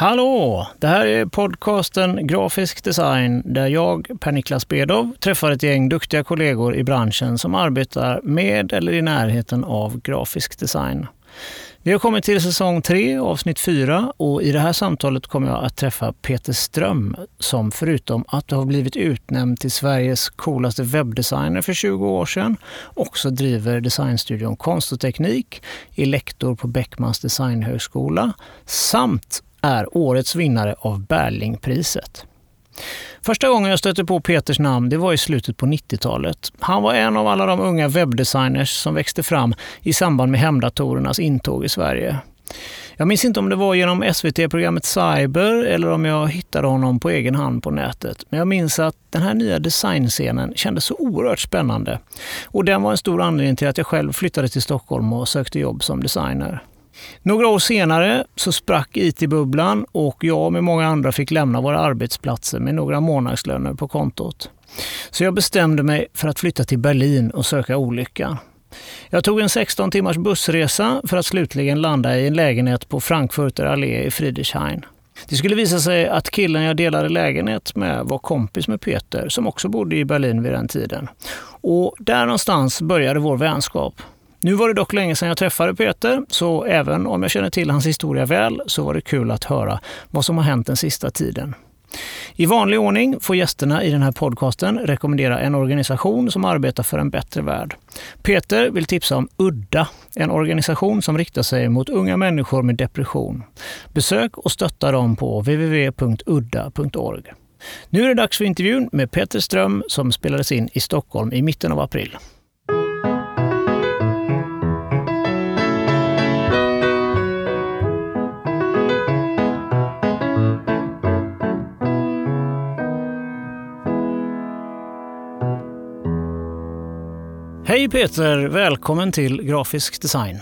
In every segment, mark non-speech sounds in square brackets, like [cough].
Hallå! Det här är podcasten Grafisk design där jag, Per-Niklas Bedov, träffar ett gäng duktiga kollegor i branschen som arbetar med eller i närheten av grafisk design. Vi har kommit till säsong 3, avsnitt 4 och i det här samtalet kommer jag att träffa Peter Ström som förutom att ha blivit utnämnd till Sveriges coolaste webbdesigner för 20 år sedan också driver designstudion Konst och Teknik, är lektor på Beckmans designhögskola samt är årets vinnare av Berlingpriset. Första gången jag stötte på Peters namn det var i slutet på 90-talet. Han var en av alla de unga webbdesigners som växte fram i samband med hemdatorernas intåg i Sverige. Jag minns inte om det var genom SVT-programmet Cyber eller om jag hittade honom på egen hand på nätet. Men jag minns att den här nya designscenen kändes så oerhört spännande. Och den var en stor anledning till att jag själv flyttade till Stockholm och sökte jobb som designer. Några år senare så sprack IT-bubblan och jag med många andra fick lämna våra arbetsplatser med några månadslöner på kontot. Så jag bestämde mig för att flytta till Berlin och söka olycka. Jag tog en 16 timmars bussresa för att slutligen landa i en lägenhet på Frankfurter Allé i Friedrichshain. Det skulle visa sig att killen jag delade lägenhet med var kompis med Peter som också bodde i Berlin vid den tiden. Och där någonstans började vår vänskap. Nu var det dock länge sedan jag träffade Peter, så även om jag känner till hans historia väl så var det kul att höra vad som har hänt den sista tiden. I vanlig ordning får gästerna i den här podcasten rekommendera en organisation som arbetar för en bättre värld. Peter vill tipsa om Udda, en organisation som riktar sig mot unga människor med depression. Besök och stötta dem på www.udda.org. Nu är det dags för intervjun med Peter Ström som spelades in i Stockholm i mitten av april. Hej Peter! Välkommen till Grafisk design.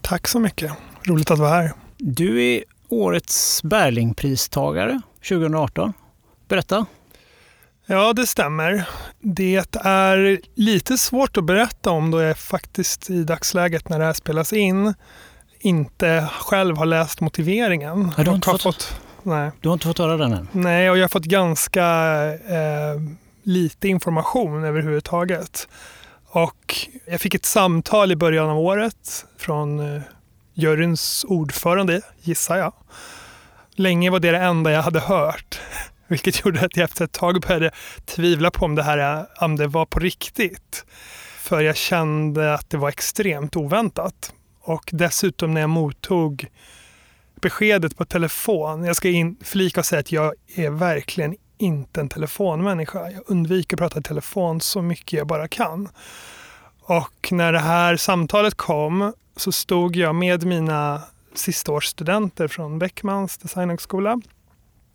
Tack så mycket. Roligt att vara här. Du är årets Berlingpristagare 2018. Berätta. Ja, det stämmer. Det är lite svårt att berätta om då jag faktiskt i dagsläget när det här spelas in inte själv har läst motiveringen. Ja, du, har inte fått, fått, nej. du har inte fått höra den än? Nej, och jag har fått ganska eh, lite information överhuvudtaget. Och jag fick ett samtal i början av året från eh, juryns ordförande, gissar jag. Länge var det det enda jag hade hört, [laughs] vilket gjorde att jag efter ett tag började tvivla på om det här eh, om det var på riktigt. För jag kände att det var extremt oväntat. Och dessutom när jag mottog beskedet på telefon. Jag ska in, flika och säga att jag är verkligen inte en telefonmänniska. Jag undviker att prata i telefon så mycket jag bara kan. Och när det här samtalet kom så stod jag med mina sistaårsstudenter från Beckmans designhögskola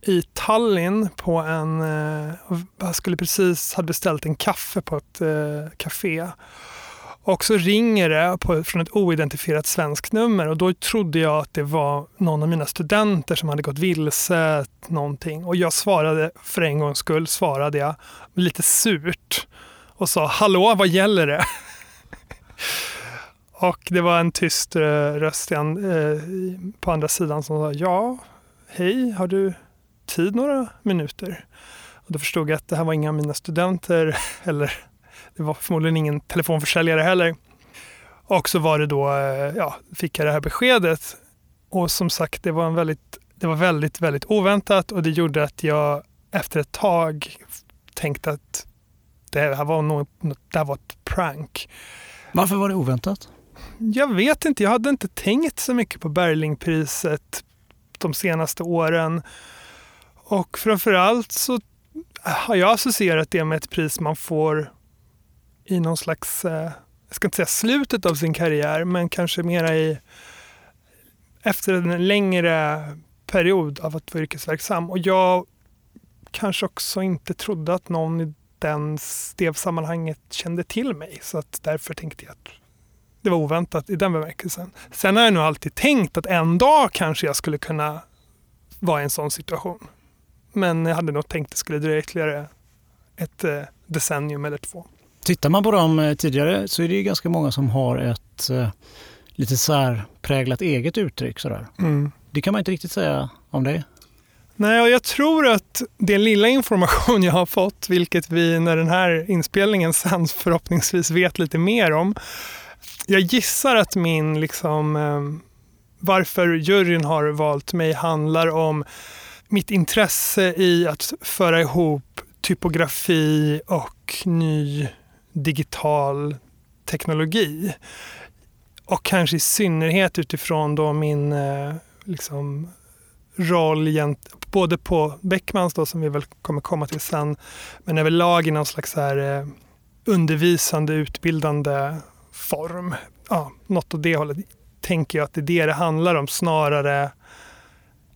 i Tallinn på en... Eh, jag skulle precis ha beställt en kaffe på ett eh, café. Och så ringer det på, från ett oidentifierat svenskt nummer och då trodde jag att det var någon av mina studenter som hade gått vilse någonting. Och jag svarade, för en gångs skull, svarade jag lite surt och sa hallå, vad gäller det? [laughs] och det var en tyst eh, röst röst eh, på andra sidan som sa ja, hej, har du tid några minuter? Och då förstod jag att det här var inga av mina studenter [laughs] eller det var förmodligen ingen telefonförsäljare heller. Och så var det då, eh, ja, fick jag det här beskedet. Och som sagt, det var, en väldigt, det var väldigt, väldigt oväntat och det gjorde att jag efter ett tag tänkte att det här var, något, det här var ett prank. Varför var det oväntat? Jag vet inte. Jag hade inte tänkt så mycket på Berlingpriset de senaste åren. Och framförallt så har jag associerat det med ett pris man får i någon slags, eh, jag ska inte säga slutet av sin karriär, men kanske mera i efter en längre period av att vara yrkesverksam. Och jag kanske också inte trodde att någon i den, det sammanhanget kände till mig. Så att därför tänkte jag att det var oväntat i den bemärkelsen. Sen har jag nog alltid tänkt att en dag kanske jag skulle kunna vara i en sån situation. Men jag hade nog tänkt att det skulle dröja ytterligare ett eh, decennium eller två. Tittar man på dem eh, tidigare så är det ju ganska många som har ett eh, lite särpräglat eget uttryck. Sådär. Mm. Det kan man inte riktigt säga om det? Nej, och jag tror att den lilla information jag har fått, vilket vi när den här inspelningen sänds förhoppningsvis vet lite mer om. Jag gissar att min, liksom, eh, varför juryn har valt mig handlar om mitt intresse i att föra ihop typografi och ny digital teknologi. Och kanske i synnerhet utifrån då min eh, liksom, roll både på Beckmans, då, som vi väl kommer komma till sen, men överlag i någon slags här, eh, undervisande, utbildande form. Ja, något åt det hållet tänker jag att det är det det handlar om snarare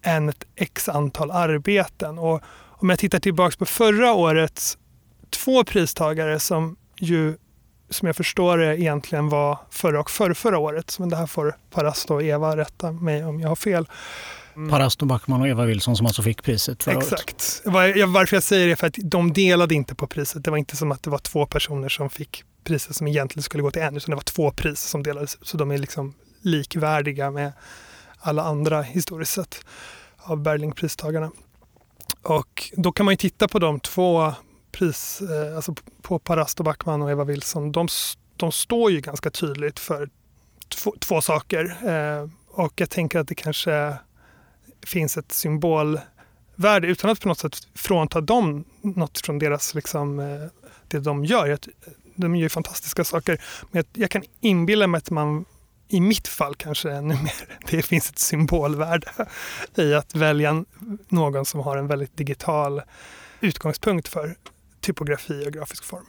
än ett x antal arbeten. Och om jag tittar tillbaka på förra årets två pristagare som ju som jag förstår det egentligen var förra och förra, förra året. Men det här får Parasto och Eva rätta mig om jag har fel. Mm. Parasto Backman och Eva Wilson som alltså fick priset förra Exakt. året. Varför jag säger det är för att de delade inte på priset. Det var inte som att det var två personer som fick priset som egentligen skulle gå till en, utan det var två pris som delades. Så de är liksom likvärdiga med alla andra historiskt sett av Berlingpristagarna. Och då kan man ju titta på de två pris, eh, alltså på Parasto Backman och Eva Wilson. De, de står ju ganska tydligt för två, två saker. Eh, och jag tänker att det kanske finns ett symbolvärde utan att på något sätt frånta dem något från deras, liksom, eh, det de gör. De gör ju fantastiska saker. Men jag kan inbilla mig att man i mitt fall kanske ännu mer, [laughs] det finns ett symbolvärde i att välja någon som har en väldigt digital utgångspunkt för typografi och grafisk form.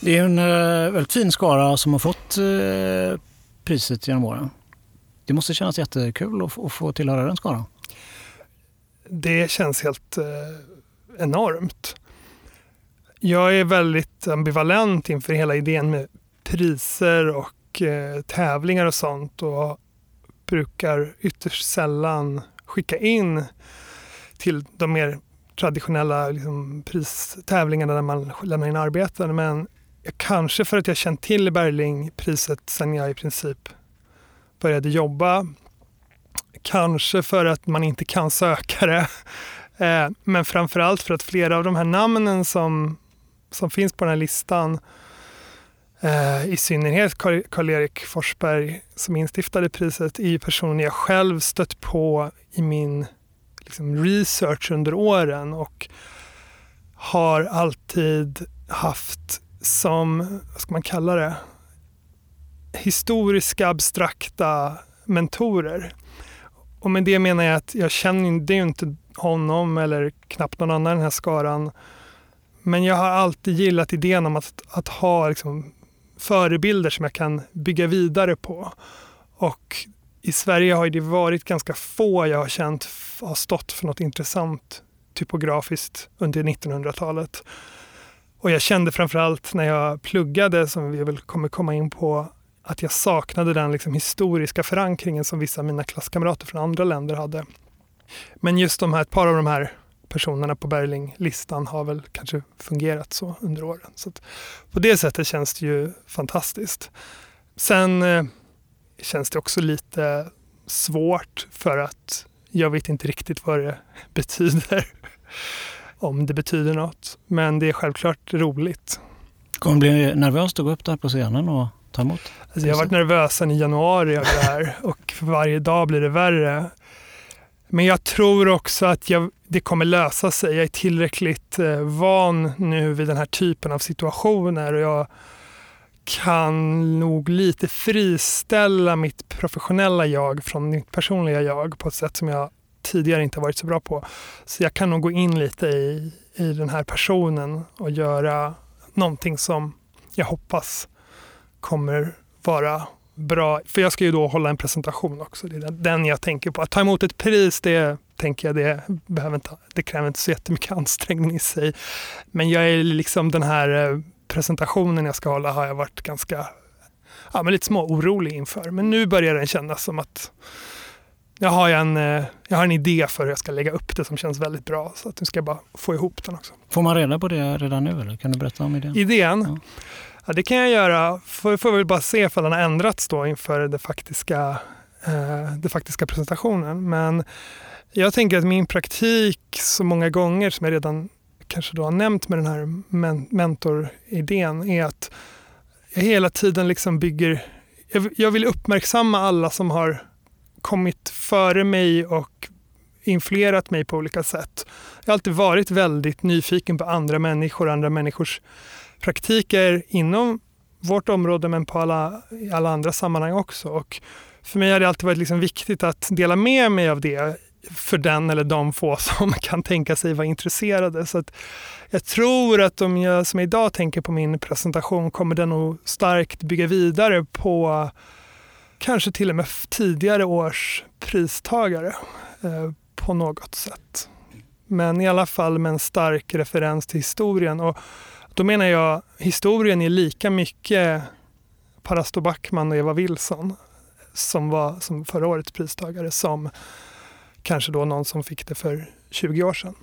Det är en uh, väldigt fin skara som har fått uh, priset genom åren. Det måste kännas jättekul att, få tillhöra den skaran. Det känns helt uh, enormt. Jag är väldigt ambivalent inför hela idén med priser och eh, tävlingar och sånt och brukar ytterst sällan skicka in till de mer traditionella liksom, pristävlingarna där man lämnar in arbeten. Men kanske för att jag känt till Berlingpriset sen jag i princip började jobba. Kanske för att man inte kan söka det. [laughs] Eh, men framförallt för att flera av de här namnen som, som finns på den här listan Eh, I synnerhet Karl-Erik Forsberg som instiftade priset är ju personer jag själv stött på i min liksom, research under åren och har alltid haft som, vad ska man kalla det, historiska abstrakta mentorer. Och med det menar jag att jag känner det är inte honom eller knappt någon annan i den här skaran. Men jag har alltid gillat idén om att, att ha liksom, förebilder som jag kan bygga vidare på. Och i Sverige har det varit ganska få jag har känt har stått för något intressant typografiskt under 1900-talet. Och jag kände framförallt när jag pluggade, som vi väl kommer komma in på, att jag saknade den liksom historiska förankringen som vissa av mina klasskamrater från andra länder hade. Men just de här, ett par av de här personerna på Berling-listan har väl kanske fungerat så under åren. Så på det sättet känns det ju fantastiskt. Sen eh, känns det också lite svårt för att jag vet inte riktigt vad det [laughs] betyder. Om det betyder något. Men det är självklart roligt. Kommer du bli nervös att gå upp där på scenen och ta emot? Alltså jag har varit nervös sedan i januari över det här [laughs] och för varje dag blir det värre. Men jag tror också att jag, det kommer lösa sig. Jag är tillräckligt eh, van nu vid den här typen av situationer och jag kan nog lite friställa mitt professionella jag från mitt personliga jag på ett sätt som jag tidigare inte varit så bra på. Så jag kan nog gå in lite i, i den här personen och göra någonting som jag hoppas kommer vara bra, för jag ska ju då hålla en presentation också. Det är den jag tänker på. Att ta emot ett pris, det tänker jag, det, behöver inte, det kräver inte så jättemycket [laughs] ansträngning i sig. Men jag är liksom den här eh, presentationen jag ska hålla har jag varit ganska, ja men lite små orolig inför. Men nu börjar den kännas som att jag har en, eh, jag har en idé för hur jag ska lägga upp det som känns väldigt bra. Så att nu ska jag bara få ihop den också. Får man reda på det redan nu eller kan du berätta om idén? Idén? Ja. Ja, det kan jag göra. Får, får väl bara se ifall den har ändrats då inför det faktiska, eh, det faktiska presentationen. Men Jag tänker att min praktik så många gånger som jag redan kanske då har nämnt med den här men mentoridén är att jag hela tiden liksom bygger, jag, jag vill uppmärksamma alla som har kommit före mig och influerat mig på olika sätt. Jag har alltid varit väldigt nyfiken på andra människor, andra människors praktiker inom vårt område men på alla, i alla andra sammanhang också. Och för mig har det alltid varit liksom viktigt att dela med mig av det för den eller de få [laughs] som kan tänka sig vara intresserade. Så jag tror att om jag som idag tänker på min presentation kommer den nog starkt bygga vidare på kanske till och med tidigare års pristagare eh, på något sätt. Men i alla fall med en stark referens till historien. Och då menar jag historien är lika mycket Parasto Backman och Eva Wilson som var som förra årets pristagare som kanske då någon som fick det för 20 år sedan.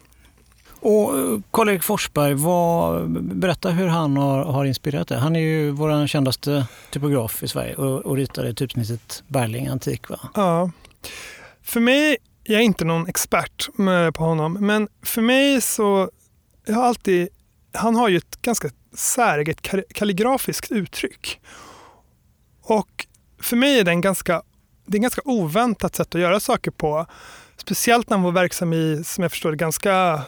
Och eh, Karl-Erik Forsberg, vad, berätta hur han har, har inspirerat dig. Han är ju vår kändaste typograf i Sverige och, och ritade typsnittet Berling Antik. Va? Ja. För mig, jag är inte någon expert på honom, men för mig så, jag har alltid, han har ju ett ganska säreget kalligrafiskt uttryck. Och för mig är det en ganska, det är en ganska oväntat sätt att göra saker på. Speciellt när han var verksam i, som jag förstår det, ganska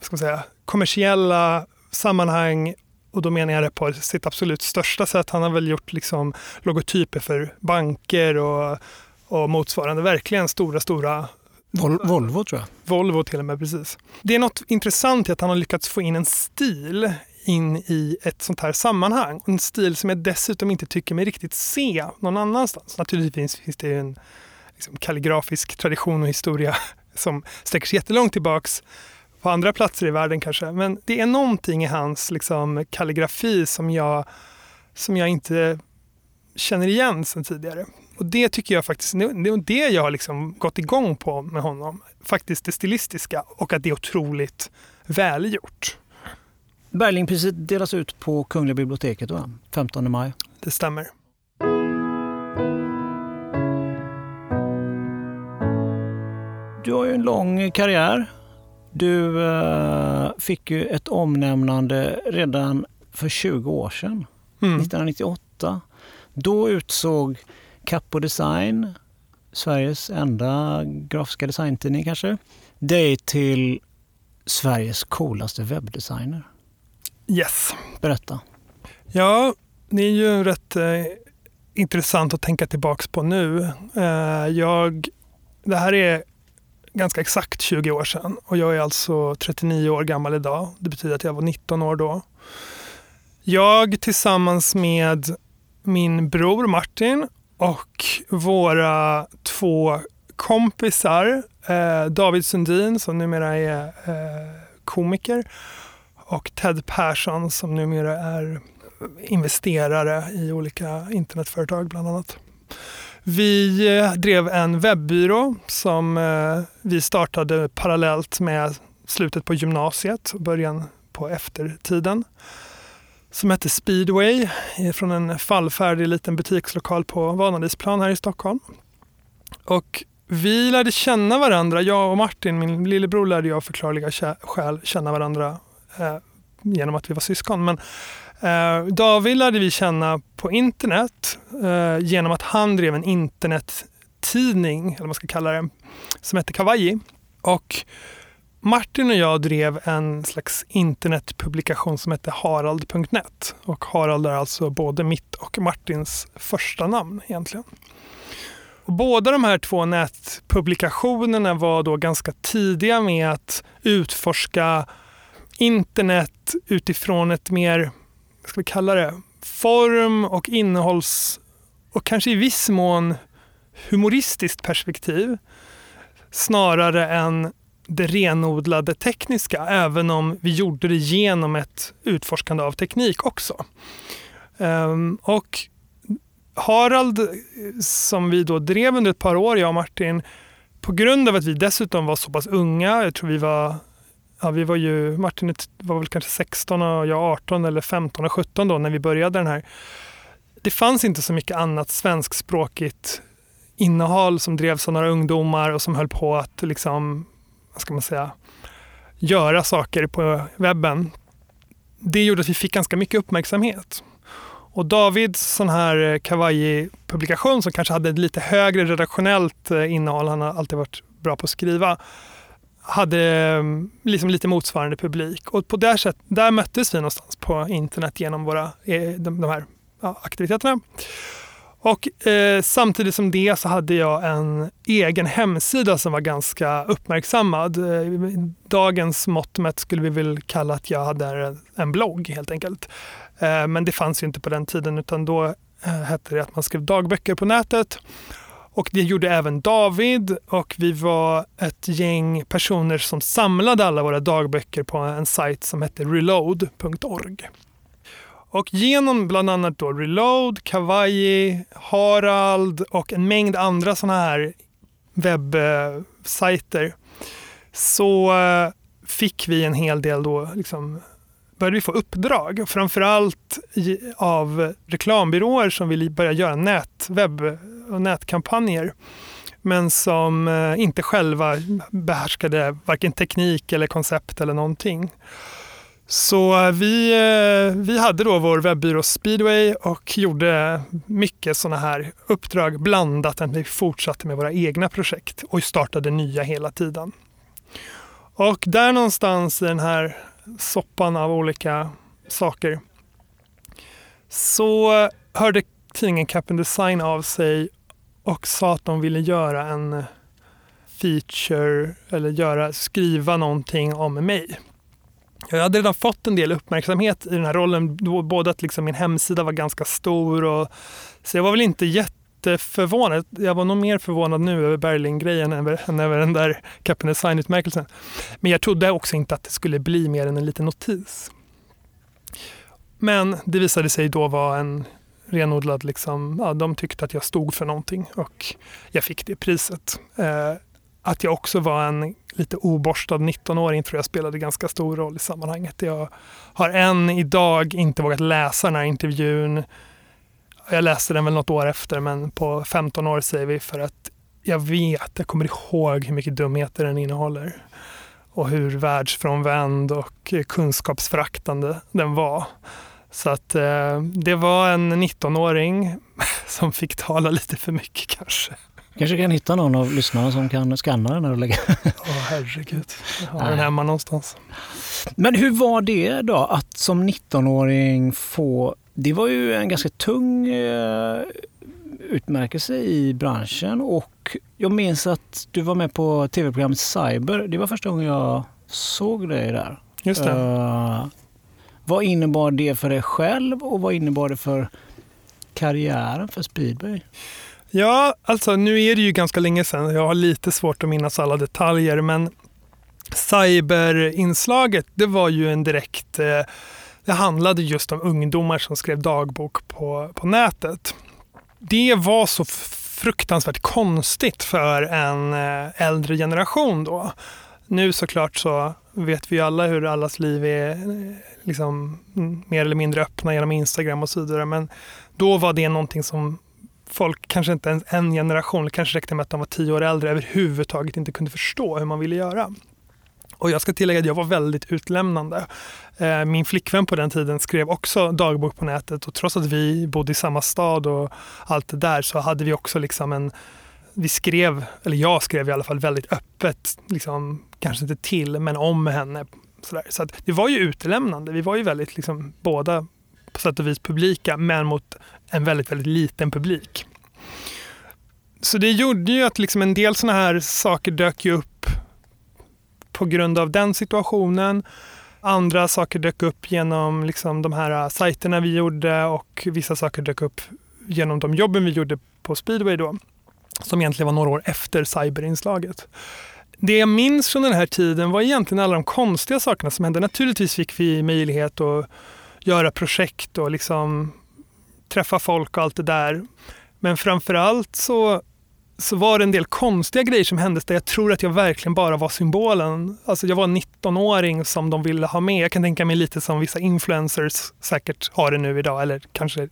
ska man säga, kommersiella sammanhang och då menar jag det på sitt absolut största sätt. Han har väl gjort liksom logotyper för banker och, och motsvarande. Verkligen stora, stora Vol Volvo tror jag. Volvo till och med, precis. Det är något intressant i att han har lyckats få in en stil in i ett sånt här sammanhang. En stil som jag dessutom inte tycker mig riktigt se någon annanstans. Naturligtvis finns det en liksom, kalligrafisk tradition och historia [laughs] som sträcker sig jättelångt tillbaks på andra platser i världen kanske. Men det är någonting i hans liksom, kalligrafi som jag, som jag inte känner igen sedan tidigare. Och det tycker jag faktiskt, det är det jag har liksom gått igång på med honom. Faktiskt det stilistiska och att det är otroligt välgjort. Berlingpriset delas ut på Kungliga biblioteket då, 15 maj. Det stämmer. Du har ju en lång karriär. Du uh, fick ju ett omnämnande redan för 20 år sedan, mm. 1998. Då utsåg Capo Design, Sveriges enda grafiska designtidning kanske, dig till Sveriges coolaste webbdesigner. Yes. Berätta. Ja, det är ju rätt eh, intressant att tänka tillbaks på nu. Eh, jag, det här är ganska exakt 20 år sedan och jag är alltså 39 år gammal idag. Det betyder att jag var 19 år då. Jag tillsammans med min bror Martin och våra två kompisar, eh, David Sundin som numera är eh, komiker och Ted Persson som numera är investerare i olika internetföretag bland annat. Vi eh, drev en webbyrå som eh, vi startade parallellt med slutet på gymnasiet och början på eftertiden. Som hette Speedway eh, från en fallfärdig liten butikslokal på Vanadisplan här i Stockholm. Och vi lärde känna varandra, jag och Martin, min lillebror lärde jag av förklarliga skäl känna varandra eh, genom att vi var syskon. Men Eh, David lärde vi känna på internet eh, genom att han drev en internettidning, eller vad man ska kalla det, som hette Kawaii. Och Martin och jag drev en slags internetpublikation som hette Harald.net. Och Harald är alltså både mitt och Martins första namn egentligen. Och båda de här två nätpublikationerna var då ganska tidiga med att utforska internet utifrån ett mer ska vi kalla det, form och innehålls och kanske i viss mån humoristiskt perspektiv snarare än det renodlade tekniska, även om vi gjorde det genom ett utforskande av teknik också. Um, och Harald, som vi då drev under ett par år, jag och Martin, på grund av att vi dessutom var så pass unga, jag tror vi var Ja, vi var ju, Martin var väl kanske 16 och jag 18 eller 15 och 17 då när vi började den här. Det fanns inte så mycket annat svenskspråkigt innehåll som drevs av några ungdomar och som höll på att liksom, vad ska man säga, göra saker på webben. Det gjorde att vi fick ganska mycket uppmärksamhet. Och Davids sån här eh, kawaii-publikation som kanske hade ett lite högre redaktionellt eh, innehåll, han har alltid varit bra på att skriva, hade mm, liksom lite motsvarande publik. Och på det sätt, där möttes vi någonstans på internet genom våra, eh, de, de här ja, aktiviteterna. Och eh, samtidigt som det så hade jag en egen hemsida som var ganska uppmärksammad. Eh, dagens mått mätt skulle vi väl kalla att jag hade en blogg helt enkelt. Eh, men det fanns ju inte på den tiden utan då eh, hette det att man skrev dagböcker på nätet. Och det gjorde även David och vi var ett gäng personer som samlade alla våra dagböcker på en sajt som hette reload.org. Och genom bland annat då Reload, Kawaii, Harald och en mängd andra sådana här webbsajter så eh, fick vi en hel del då liksom började vi få uppdrag, framförallt av reklambyråer som ville börja göra nätwebb och nätkampanjer men som eh, inte själva behärskade varken teknik eller koncept eller någonting. Så eh, vi, eh, vi hade då vår webbyrå Speedway och gjorde mycket sådana här uppdrag blandat att vi fortsatte med våra egna projekt och startade nya hela tiden. Och där någonstans i den här soppan av olika saker så hörde tidningen Cap Design av sig och sa att de ville göra en feature eller göra, skriva någonting om mig. Jag hade redan fått en del uppmärksamhet i den här rollen, både att liksom min hemsida var ganska stor och så jag var väl inte jätteförvånad. Jag var nog mer förvånad nu över Berlin-grejen än över den där Captain Design-utmärkelsen. Men jag trodde också inte att det skulle bli mer än en liten notis. Men det visade sig då vara en renodlad, liksom, ja, de tyckte att jag stod för någonting och jag fick det priset. Eh, att jag också var en lite oborstad 19-åring tror jag spelade ganska stor roll i sammanhanget. Jag har än idag inte vågat läsa den här intervjun. Jag läste den väl något år efter, men på 15 år säger vi för att jag vet, jag kommer ihåg hur mycket dumheter den innehåller och hur världsfrånvänd och kunskapsfraktande den var. Så att eh, det var en 19-åring [laughs] som fick tala lite för mycket kanske. Kanske kan hitta någon av lyssnarna som kan skanna den och lägga... Åh oh, herregud, jag har den hemma någonstans. Men hur var det då att som 19-åring få... Det var ju en ganska tung eh, utmärkelse i branschen och jag minns att du var med på tv-programmet Cyber. Det var första gången jag såg dig där. Just det. Uh, vad innebar det för dig själv och vad innebar det för karriären för speedway? Ja, alltså nu är det ju ganska länge sedan. Jag har lite svårt att minnas alla detaljer, men cyberinslaget, det var ju en direkt... Eh, det handlade just om ungdomar som skrev dagbok på, på nätet. Det var så fruktansvärt konstigt för en eh, äldre generation då. Nu såklart så vet vi ju alla hur allas liv är liksom mer eller mindre öppna genom Instagram och så vidare. Men då var det någonting som folk, kanske inte ens en generation, kanske räckte med att de var tio år äldre, överhuvudtaget inte kunde förstå hur man ville göra. Och jag ska tillägga att jag var väldigt utlämnande. Eh, min flickvän på den tiden skrev också dagbok på nätet och trots att vi bodde i samma stad och allt det där så hade vi också liksom en vi skrev, eller jag skrev i alla fall väldigt öppet, liksom, kanske inte till, men om henne. Sådär. Så det var ju utelämnande. Vi var ju väldigt, liksom, båda på sätt och vis publika, men mot en väldigt, väldigt liten publik. Så det gjorde ju att liksom en del sådana här saker dök upp på grund av den situationen. Andra saker dök upp genom liksom de här äh, sajterna vi gjorde och vissa saker dök upp genom de jobben vi gjorde på speedway då, som egentligen var några år efter cyberinslaget. Det jag minns från den här tiden var egentligen alla de konstiga sakerna som hände. Naturligtvis fick vi möjlighet att göra projekt och liksom träffa folk och allt det där. Men framför allt så, så var det en del konstiga grejer som hände där jag tror att jag verkligen bara var symbolen. Alltså jag var en 19-åring som de ville ha med. Jag kan tänka mig lite som vissa influencers säkert har det nu idag, eller kanske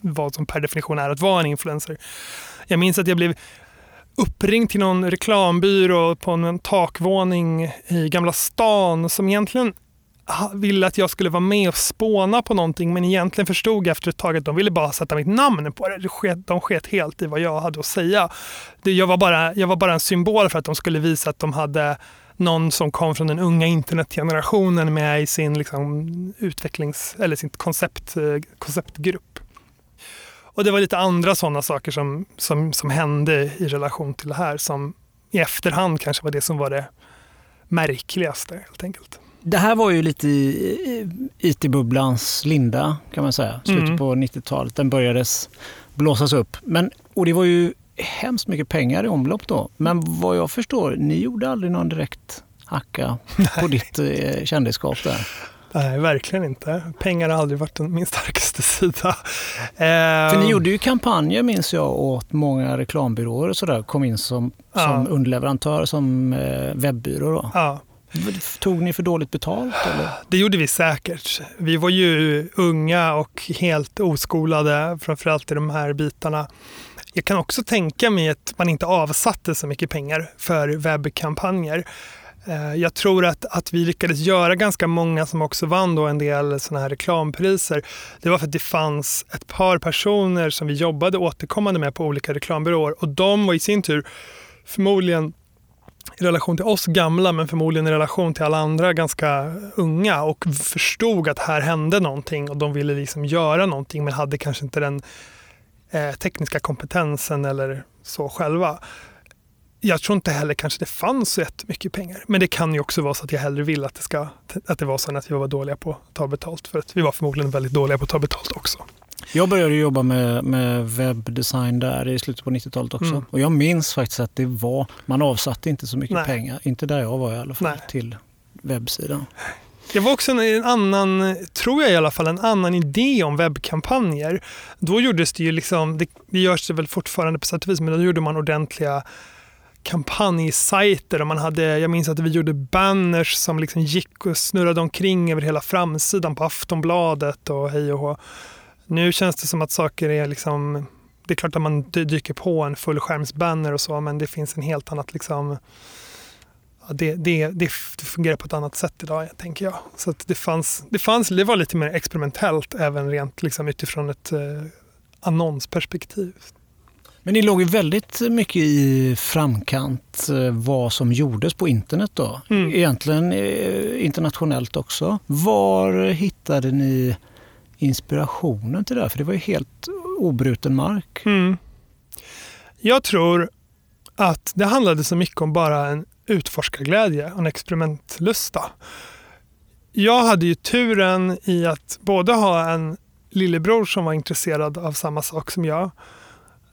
vad som per definition är att vara en influencer. Jag minns att jag blev uppringd till någon reklambyrå på en takvåning i Gamla stan som egentligen ville att jag skulle vara med och spåna på någonting men egentligen förstod jag efter ett tag att de ville bara sätta mitt namn på det. De sket helt i vad jag hade att säga. Jag var bara, jag var bara en symbol för att de skulle visa att de hade någon som kom från den unga internetgenerationen med i sin liksom, utvecklings eller sin koncept, eh, konceptgrupp. Och det var lite andra sådana saker som, som, som hände i relation till det här som i efterhand kanske var det som var det märkligaste helt enkelt. Det här var ju lite i IT-bubblans linda kan man säga, slutet mm. på 90-talet. Den började blåsas upp. Men, och det var ju hemskt mycket pengar i omlopp då. Men vad jag förstår, ni gjorde aldrig någon direkt hacka på [laughs] ditt eh, kändisskap där? Nej, verkligen inte. Pengar har aldrig varit min starkaste sida. För ni ehm. gjorde ju kampanjer minns jag åt många reklambyråer och sådär. Kom in som, ja. som underleverantör, som eh, webbyrå. Då. Ja. Tog ni för dåligt betalt? Eller? Det gjorde vi säkert. Vi var ju unga och helt oskolade, framförallt i de här bitarna. Jag kan också tänka mig att man inte avsatte så mycket pengar för webbkampanjer. Eh, jag tror att, att vi lyckades göra ganska många som också vann då en del såna här reklampriser. Det var för att det fanns ett par personer som vi jobbade återkommande med på olika reklambyråer och de var i sin tur förmodligen i relation till oss gamla men förmodligen i relation till alla andra ganska unga och förstod att här hände någonting och de ville liksom göra någonting men hade kanske inte den eh, tekniska kompetensen eller så själva. Jag tror inte heller kanske det fanns så jättemycket pengar. Men det kan ju också vara så att jag hellre vill att det, ska, att det var så att vi var dåliga på att ta betalt. För att vi var förmodligen väldigt dåliga på att ta betalt också. Jag började jobba med, med webbdesign där i slutet på 90-talet också. Mm. Och jag minns faktiskt att det var, man avsatte inte så mycket Nej. pengar, inte där jag var i alla fall, Nej. till webbsidan. Det var också en, en, annan, tror jag i alla fall, en annan idé om webbkampanjer. Då gjordes det ju liksom, det, det görs det väl fortfarande på sätt och vis, men då gjorde man ordentliga kampanjsajter och man hade, jag minns att vi gjorde banners som liksom gick och snurrade omkring över hela framsidan på Aftonbladet och hej och hå. Nu känns det som att saker är liksom, det är klart att man dyker på en fullskärmsbanner och så men det finns en helt annat liksom det, det, det, fungerar på ett annat sätt idag, tänker jag. Så det, fanns, det, fanns, det var lite mer experimentellt även rent liksom utifrån ett eh, annonsperspektiv. Men ni låg ju väldigt mycket i framkant eh, vad som gjordes på internet då. Mm. Egentligen eh, internationellt också. Var hittade ni inspirationen till det här? För det var ju helt obruten mark. Mm. Jag tror att det handlade så mycket om bara en utforskarglädje och en experimentlusta. Jag hade ju turen i att både ha en lillebror som var intresserad av samma sak som jag.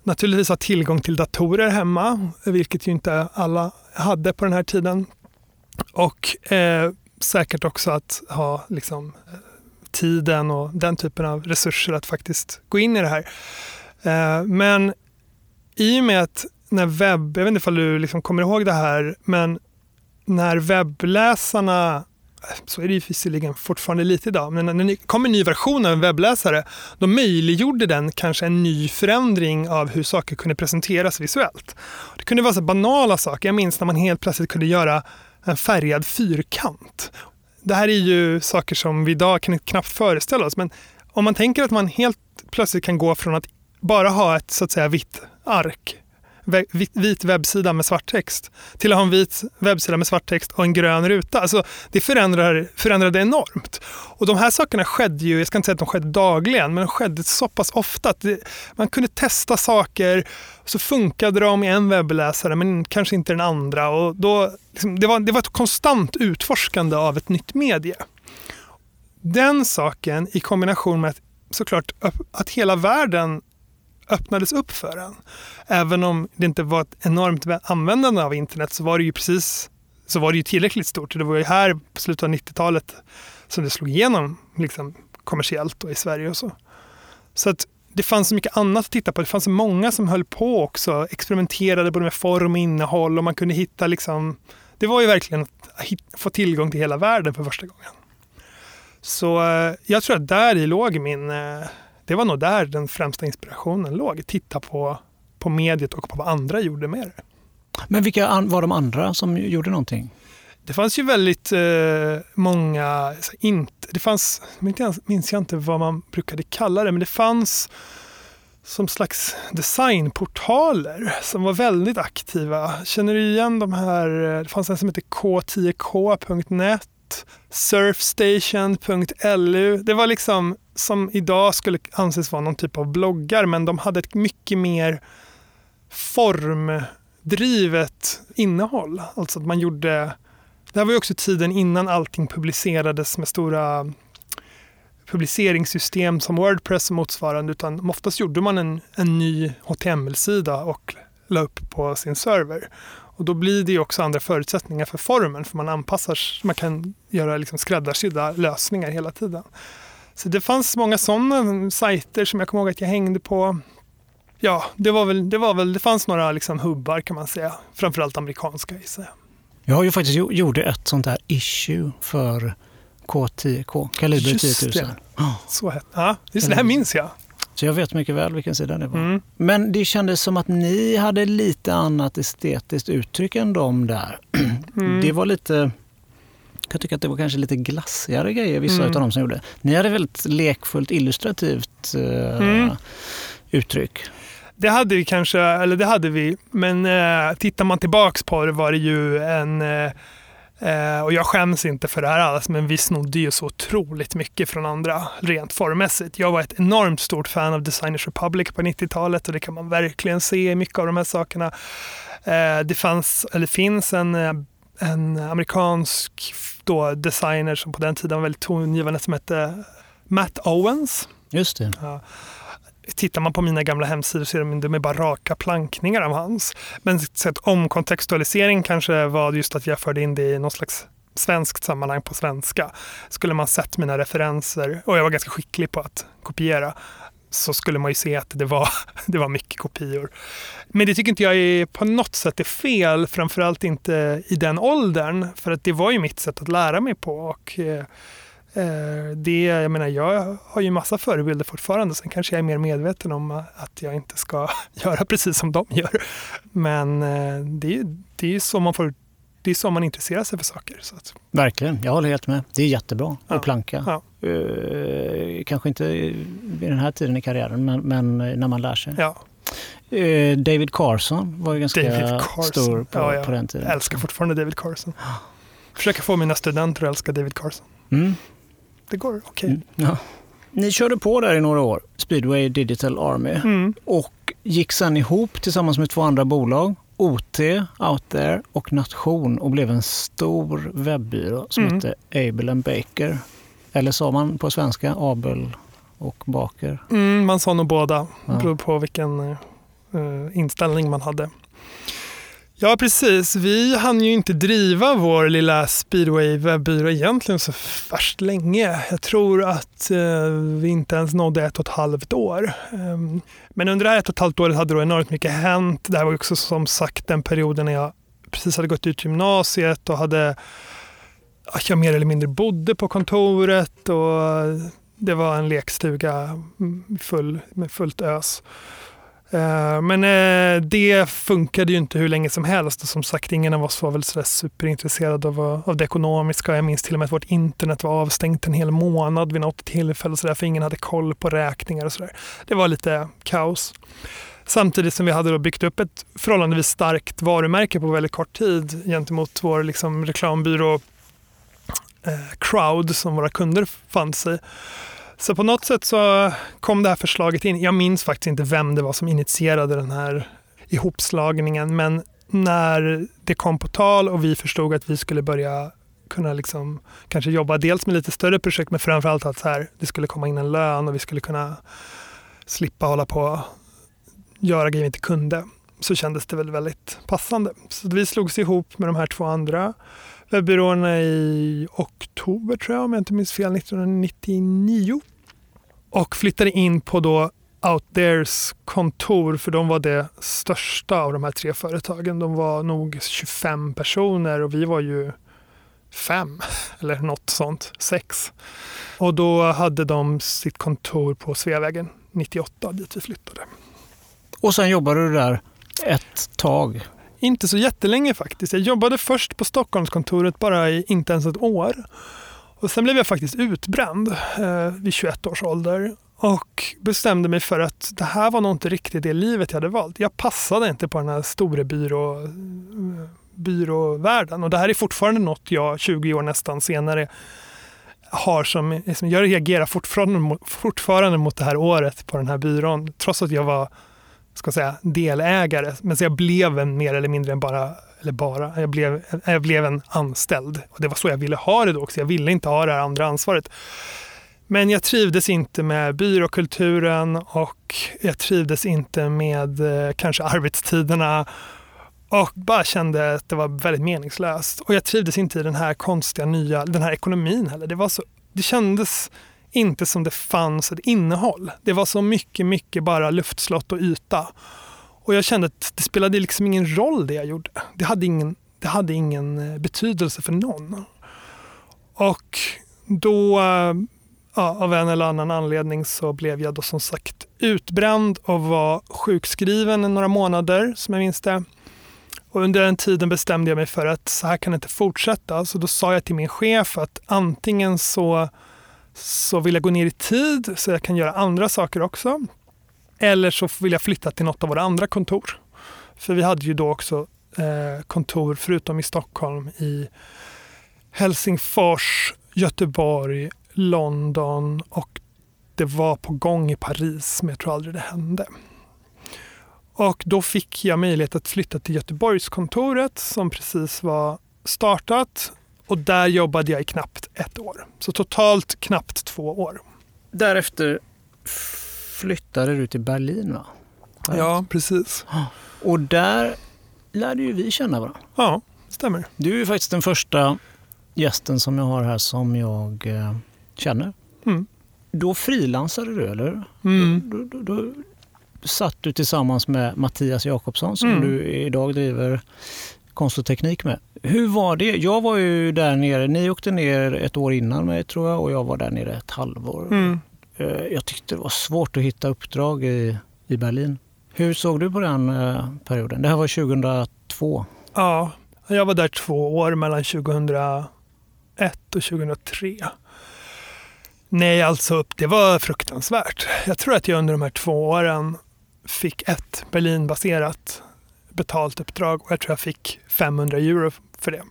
Naturligtvis ha tillgång till datorer hemma, vilket ju inte alla hade på den här tiden. Och eh, säkert också att ha liksom, tiden och den typen av resurser att faktiskt gå in i det här. Eh, men i och med att när webb, jag vet inte om du liksom kommer ihåg det här, men när webbläsarna så är det ju visserligen fortfarande lite idag, men när det kom en ny version av en webbläsare, då möjliggjorde den kanske en ny förändring av hur saker kunde presenteras visuellt. Det kunde vara så banala saker. Jag minns när man helt plötsligt kunde göra en färgad fyrkant. Det här är ju saker som vi idag kan knappt föreställa oss, men om man tänker att man helt plötsligt kan gå från att bara ha ett så att säga vitt ark vit webbsida med svart text till att ha en vit webbsida med svart text och en grön ruta. Alltså, det förändrar, förändrade enormt. Och de här sakerna skedde ju, jag ska inte säga att de skedde dagligen, men de skedde så pass ofta att det, man kunde testa saker så funkade de i en webbläsare men kanske inte den andra. Och då, liksom, det, var, det var ett konstant utforskande av ett nytt medie. Den saken i kombination med att såklart att hela världen öppnades upp för en. Även om det inte var ett enormt användande av internet så var det ju precis så var det ju tillräckligt stort. Det var ju här på slutet av 90-talet som det slog igenom liksom, kommersiellt och i Sverige och så. Så att det fanns så mycket annat att titta på. Det fanns så många som höll på också, experimenterade både med form och innehåll och man kunde hitta liksom, det var ju verkligen att få tillgång till hela världen för första gången. Så eh, jag tror att där i låg min, eh, det var nog där den främsta inspirationen låg. Titta på, på mediet och på vad andra gjorde med det. Men vilka var de andra som gjorde någonting? Det fanns ju väldigt eh, många, inte, det fanns, minns jag inte vad man brukade kalla det, men det fanns som slags designportaler som var väldigt aktiva. Känner du igen de här, det fanns en som hette k10k.net, surfstation.lu. Det var liksom som idag skulle anses vara någon typ av bloggar, men de hade ett mycket mer formdrivet innehåll. Alltså att man gjorde det här var ju också tiden innan allting publicerades med stora publiceringssystem som Wordpress och motsvarande utan oftast gjorde man en, en ny HTML-sida och la upp på sin server. Och då blir det också andra förutsättningar för formen för man anpassar, man kan göra liksom skräddarsydda lösningar hela tiden. Så det fanns många sådana sajter som jag kommer ihåg att jag hängde på. Ja, det var väl, det, var väl, det fanns några liksom hubbar kan man säga, framförallt amerikanska gissar jag. Jag har ju faktiskt gjorde ett sånt här issue för K10K, Kaliber 10 000. Det. Oh. Så hette ja, just det. här minns jag. Så jag vet mycket väl vilken sida det var. Mm. Men det kändes som att ni hade lite annat estetiskt uttryck än de där. Mm. Det var lite... Jag tycker att det var kanske lite glassigare grejer, vissa mm. av de som gjorde. Ni hade väldigt lekfullt illustrativt uh, uttryck. Det hade vi kanske, eller det hade vi, men eh, tittar man tillbaks på det var det ju en eh, eh, och jag skäms inte för det här alls, men vi snodde ju så otroligt mycket från andra rent formmässigt. Jag var ett enormt stort fan av Designers Republic på 90-talet och det kan man verkligen se i mycket av de här sakerna. Eh, det fanns, eller finns en, eh, en amerikansk då, designer som på den tiden var väldigt tongivande som hette Matt Owens. Just det. Ja tittar man på mina gamla hemsidor så är de, de är bara raka plankningar av hans. Men sett omkontextualisering kanske var just att jag förde in det i någon slags svenskt sammanhang på svenska. Skulle man sett mina referenser, och jag var ganska skicklig på att kopiera, så skulle man ju se att det var, [laughs] det var mycket kopior. Men det tycker inte jag är på något sätt är fel, framförallt inte i den åldern, för att det var ju mitt sätt att lära mig på. Och, Eh, det, jag menar, jag har ju massa förebilder fortfarande. Sen kanske jag är mer medveten om att jag inte ska [laughs] göra precis som de gör. Men eh, det, det är så man får det är så man intresserar sig för saker. Så att. Verkligen, jag håller helt med. Det är jättebra ja. att planka. Ja. Uh, kanske inte vid den här tiden i karriären, men, men när man lär sig. Ja. Uh, David Carson var ju ganska Carson. stor på, ja, på den tiden. Jag älskar fortfarande David Carson. Försöker få mina studenter att älska David Carson. Mm det går okej. Okay. Mm, ja. Ni körde på där i några år, Speedway Digital Army, mm. och gick sen ihop tillsammans med två andra bolag, OT, Out There och Nation och blev en stor webbyrå som mm. hette Able Baker. Eller sa man på svenska Abel och Baker? Mm, man sa nog båda, ja. beror på vilken uh, inställning man hade. Ja, precis. Vi hann ju inte driva vår lilla speedway webbyrå egentligen så värst länge. Jag tror att eh, vi inte ens nådde ett och ett halvt år. Um, men under det här ett och ett halvt året hade då enormt mycket hänt. Det här var också som sagt den perioden när jag precis hade gått ut gymnasiet och hade jag mer eller mindre bodde på kontoret och det var en lekstuga mm, full, med fullt ös. Eh, men eh, det funkade ju inte hur länge som helst och som sagt ingen av oss var väl så superintresserad av, av det ekonomiska. Jag minns till och med att vårt internet var avstängt en hel månad vid något tillfälle så där, för ingen hade koll på räkningar och sådär. Det var lite kaos. Samtidigt som vi hade byggt upp ett förhållandevis starkt varumärke på väldigt kort tid gentemot vår liksom, reklambyrå eh, Crowd som våra kunder fanns i. Så på något sätt så kom det här förslaget in. Jag minns faktiskt inte vem det var som initierade den här ihopslagningen, men när det kom på tal och vi förstod att vi skulle börja kunna liksom, kanske jobba dels med lite större projekt, men framförallt att så här, det skulle komma in en lön och vi skulle kunna slippa hålla på och göra grejer vi inte kunde, så kändes det väl väldigt passande. Så vi slogs ihop med de här två andra webbyråerna i oktober tror jag, om jag inte minns fel, 1999. Och flyttade in på då Outdares kontor, för de var det största av de här tre företagen. De var nog 25 personer och vi var ju fem. [laughs] eller något sånt, sex. Och då hade de sitt kontor på Sveavägen 98 dit vi flyttade. Och sen jobbade du där ett tag? Inte så jättelänge faktiskt. Jag jobbade först på Stockholmskontoret bara i inte ens ett år. Och sen blev jag faktiskt utbränd eh, vid 21 års ålder och bestämde mig för att det här var nog inte riktigt det livet jag hade valt. Jag passade inte på den här stora byrå, eh, byråvärlden och det här är fortfarande något jag 20 år nästan senare har som, liksom, jag reagerar fortfarande, fortfarande mot det här året på den här byrån trots att jag var ska säga, delägare. Men så jag blev en mer eller mindre än bara, eller bara, jag blev, jag blev en anställd. Och det var så jag ville ha det då också. Jag ville inte ha det här andra ansvaret. Men jag trivdes inte med byråkulturen och jag trivdes inte med eh, kanske arbetstiderna och bara kände att det var väldigt meningslöst. Och jag trivdes inte i den här konstiga nya, den här ekonomin heller. Det, var så, det kändes inte som det fanns ett innehåll. Det var så mycket, mycket bara luftslott och yta. Och jag kände att det spelade liksom ingen roll det jag gjorde. Det hade ingen, det hade ingen eh, betydelse för någon. Och då, eh, ja, av en eller annan anledning så blev jag då som sagt utbränd och var sjukskriven i några månader som jag minns det. Och under den tiden bestämde jag mig för att så här kan det inte fortsätta. Så då sa jag till min chef att antingen så så vill jag gå ner i tid så jag kan göra andra saker också. Eller så vill jag flytta till något av våra andra kontor. För vi hade ju då också eh, kontor, förutom i Stockholm, i Helsingfors, Göteborg, London och det var på gång i Paris, men jag tror aldrig det hände. Och då fick jag möjlighet att flytta till Göteborgskontoret som precis var startat och där jobbade jag i knappt ett år. Så totalt knappt två år. Därefter flyttade du till Berlin va? Ja, precis. [gasps] Och där lärde ju vi känna varandra. Ja, stämmer. Du är faktiskt den första gästen som jag har här som jag eh, känner. Mm. Då frilansade du, eller mm. då, då, då, då, satt du tillsammans med Mattias Jakobsson som mm. du idag driver konst och teknik med. Hur var det? Jag var ju där nere, ni åkte ner ett år innan mig tror jag och jag var där nere ett halvår. Mm. Eh, jag tyckte det var svårt att hitta uppdrag i, i Berlin. Hur såg du på den eh, perioden? Det här var 2002. Ja, jag var där två år mellan 2001 och 2003. Nej, alltså det var fruktansvärt. Jag tror att jag under de här två åren fick ett Berlinbaserat betalt uppdrag och jag tror jag fick 500 euro för det.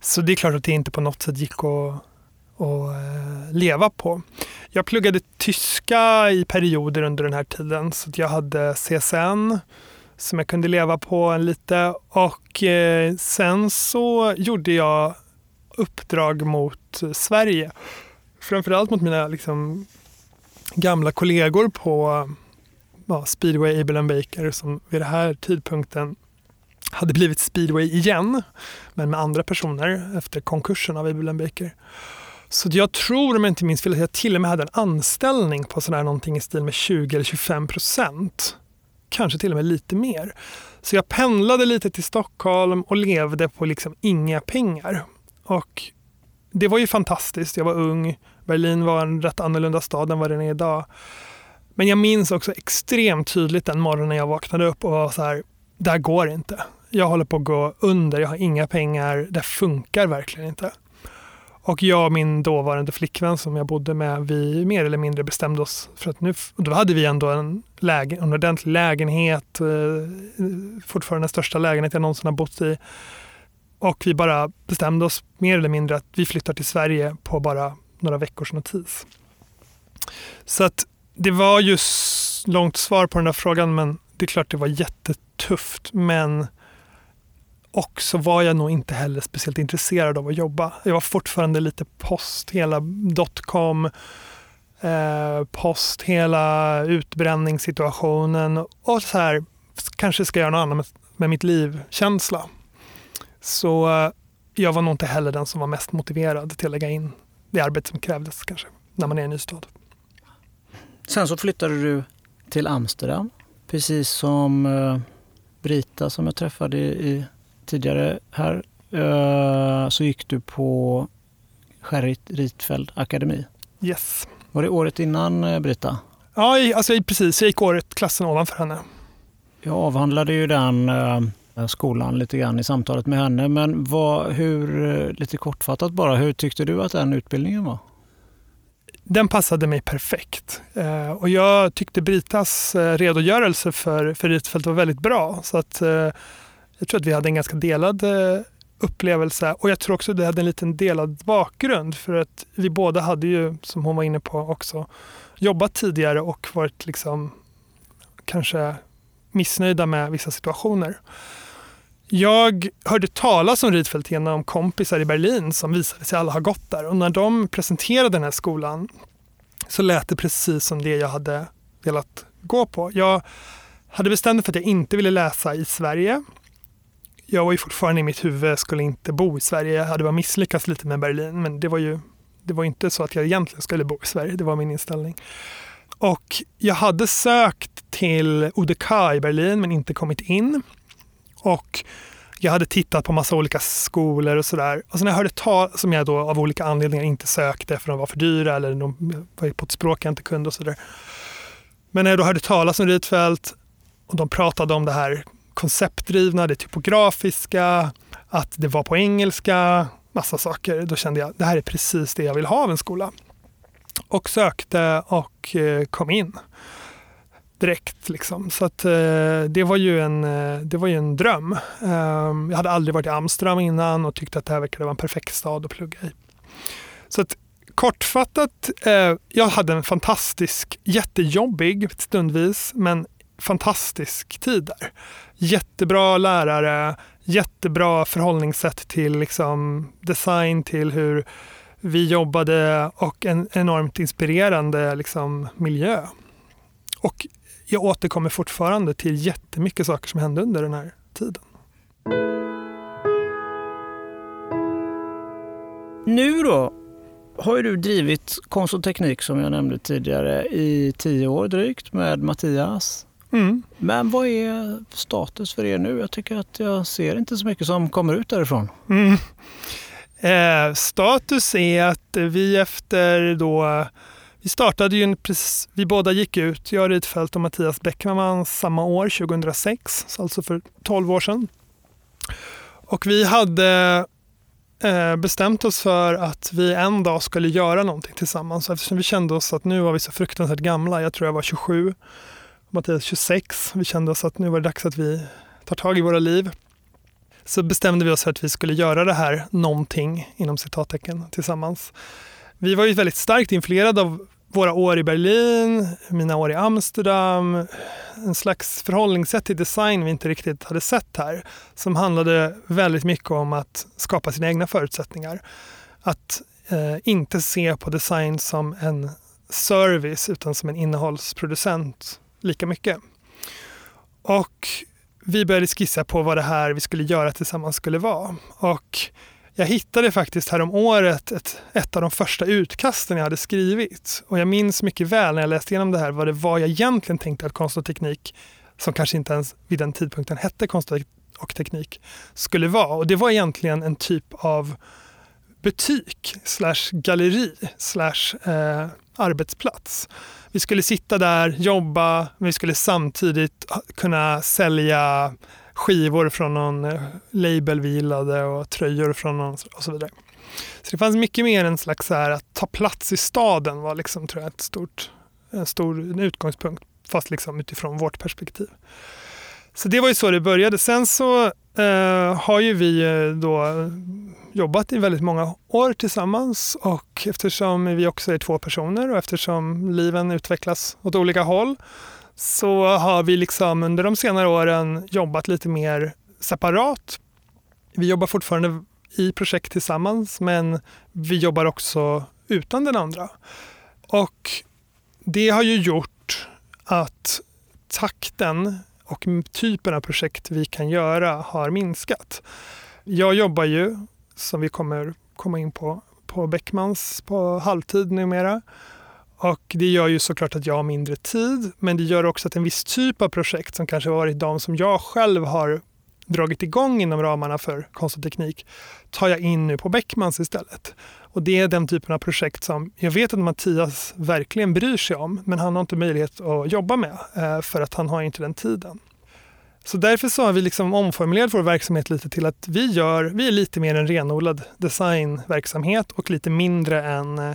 Så det är klart att det inte på något sätt gick att, att eh, leva på. Jag pluggade tyska i perioder under den här tiden så att jag hade CSN som jag kunde leva på lite och eh, sen så gjorde jag uppdrag mot Sverige. Framförallt mot mina liksom, gamla kollegor på ja, Speedway Abel Baker som vid den här tidpunkten hade blivit Speedway igen, men med andra personer efter konkursen av Abel Baker. Så jag tror, om jag inte minns fel, att jag till och med hade en anställning på sådär någonting i stil med 20 eller 25 procent. Kanske till och med lite mer. Så jag pendlade lite till Stockholm och levde på liksom inga pengar. Och det var ju fantastiskt. Jag var ung. Berlin var en rätt annorlunda stad än vad den är idag. Men jag minns också extremt tydligt den morgonen jag vaknade upp och var så här, det här går inte. Jag håller på att gå under, jag har inga pengar, det funkar verkligen inte. Och jag och min dåvarande flickvän som jag bodde med, vi mer eller mindre bestämde oss för att nu, då hade vi ändå en, lägen, en ordentlig lägenhet, eh, fortfarande den största lägenhet jag någonsin har bott i. Och vi bara bestämde oss mer eller mindre att vi flyttar till Sverige på bara några veckors notis. Så att det var ju långt svar på den där frågan men det är klart det var jättetufft. Men också var jag nog inte heller speciellt intresserad av att jobba. Jag var fortfarande lite post hela dotcom, eh, post hela utbränningssituationen och så här, kanske ska jag göra något annat med, med mitt liv-känsla. Så eh, jag var nog inte heller den som var mest motiverad till att lägga in det arbete som krävdes kanske, när man är i en ny stad. Sen så flyttade du till Amsterdam, precis som uh, Brita som jag träffade i, tidigare här. Eh, så gick du på Gerrit Rietveld akademi. Yes. Var det året innan eh, Brita? Ja, alltså, precis. Jag gick året klassen ovanför henne. Jag avhandlade ju den eh, skolan lite grann i samtalet med henne. Men vad, hur, eh, lite kortfattat bara, hur tyckte du att den utbildningen var? Den passade mig perfekt. Eh, och jag tyckte Britas eh, redogörelse för, för Rietveld var väldigt bra. Så att, eh, jag tror att vi hade en ganska delad eh, upplevelse. Och jag tror också att vi hade en liten delad bakgrund. För att vi båda hade ju, som hon var inne på också, jobbat tidigare och varit liksom kanske missnöjda med vissa situationer. Jag hörde talas om Rietveld genom kompisar i Berlin som visade sig alla ha gått där. Och när de presenterade den här skolan så lät det precis som det jag hade velat gå på. Jag hade bestämt mig för att jag inte ville läsa i Sverige. Jag var ju fortfarande i mitt huvud, skulle inte bo i Sverige. Jag hade bara misslyckats lite med Berlin, men det var ju det var inte så att jag egentligen skulle bo i Sverige. Det var min inställning. Och jag hade sökt till ODK i Berlin men inte kommit in. Och jag hade tittat på massa olika skolor och sådär. Och sen när jag hörde tal som jag då av olika anledningar inte sökte för de var för dyra eller de var på ett språk jag inte kunde och sådär. Men när jag då hörde talas om Rietveld och de pratade om det här konceptdrivna, det typografiska, att det var på engelska, massa saker. Då kände jag det här är precis det jag vill ha av en skola. Och sökte och eh, kom in direkt. Liksom. Så att, eh, det, var ju en, eh, det var ju en dröm. Eh, jag hade aldrig varit i Amsterdam innan och tyckte att det här verkade vara en perfekt stad att plugga i. Så att, kortfattat, eh, jag hade en fantastisk, jättejobbig stundvis, men fantastisk tid där. Jättebra lärare, jättebra förhållningssätt till liksom, design, till hur vi jobbade och en enormt inspirerande liksom, miljö. Och jag återkommer fortfarande till jättemycket saker som hände under den här tiden. Nu då har ju du drivit konst och teknik som jag nämnde tidigare i tio år drygt med Mattias. Mm. Men vad är status för er nu? Jag tycker att jag ser inte så mycket som kommer ut därifrån. Mm. Eh, status är att vi efter då vi startade ju, en, precis- vi båda gick ut, jag Rydfeldt och Mattias Bäckman samma år, 2006, så alltså för 12 år sedan. Och vi hade eh, bestämt oss för att vi en dag skulle göra någonting tillsammans eftersom vi kände oss att nu var vi så fruktansvärt gamla. Jag tror jag var 27, Mattias 26. Vi kände oss att nu var det dags att vi tar tag i våra liv. Så bestämde vi oss för att vi skulle göra det här någonting inom citattecken tillsammans. Vi var ju väldigt starkt influerade av våra år i Berlin, mina år i Amsterdam, en slags förhållningssätt till design vi inte riktigt hade sett här, som handlade väldigt mycket om att skapa sina egna förutsättningar. Att eh, inte se på design som en service utan som en innehållsproducent lika mycket. Och vi började skissa på vad det här vi skulle göra tillsammans skulle vara. Och jag hittade faktiskt härom året ett, ett av de första utkasten jag hade skrivit. Och jag minns mycket väl när jag läste igenom det här vad det var jag egentligen tänkte att konst och teknik, som kanske inte ens vid den tidpunkten hette konst och teknik, skulle vara. Och det var egentligen en typ av butik slash galleri slash eh, arbetsplats. Vi skulle sitta där, jobba, men vi skulle samtidigt kunna sälja skivor från någon eh, label vi gillade och tröjor från någon och så vidare. Så det fanns mycket mer en slags så här, att ta plats i staden var liksom, tror jag, ett stort, en stor en utgångspunkt, fast liksom utifrån vårt perspektiv. Så det var ju så det började. Sen så eh, har ju vi eh, då jobbat i väldigt många år tillsammans och eftersom vi också är två personer och eftersom liven utvecklas åt olika håll så har vi liksom under de senare åren jobbat lite mer separat. Vi jobbar fortfarande i projekt tillsammans men vi jobbar också utan den andra. Och det har ju gjort att takten och typen av projekt vi kan göra har minskat. Jag jobbar ju, som vi kommer komma in på, på Beckmans på halvtid numera. Och det gör ju såklart att jag har mindre tid, men det gör också att en viss typ av projekt som kanske varit de som jag själv har dragit igång inom ramarna för konst och teknik tar jag in nu på Beckmans istället. Och det är den typen av projekt som jag vet att Mattias verkligen bryr sig om, men han har inte möjlighet att jobba med eh, för att han har inte den tiden. Så därför så har vi liksom omformulerat vår verksamhet lite till att vi, gör, vi är lite mer en renodlad designverksamhet och lite mindre en eh,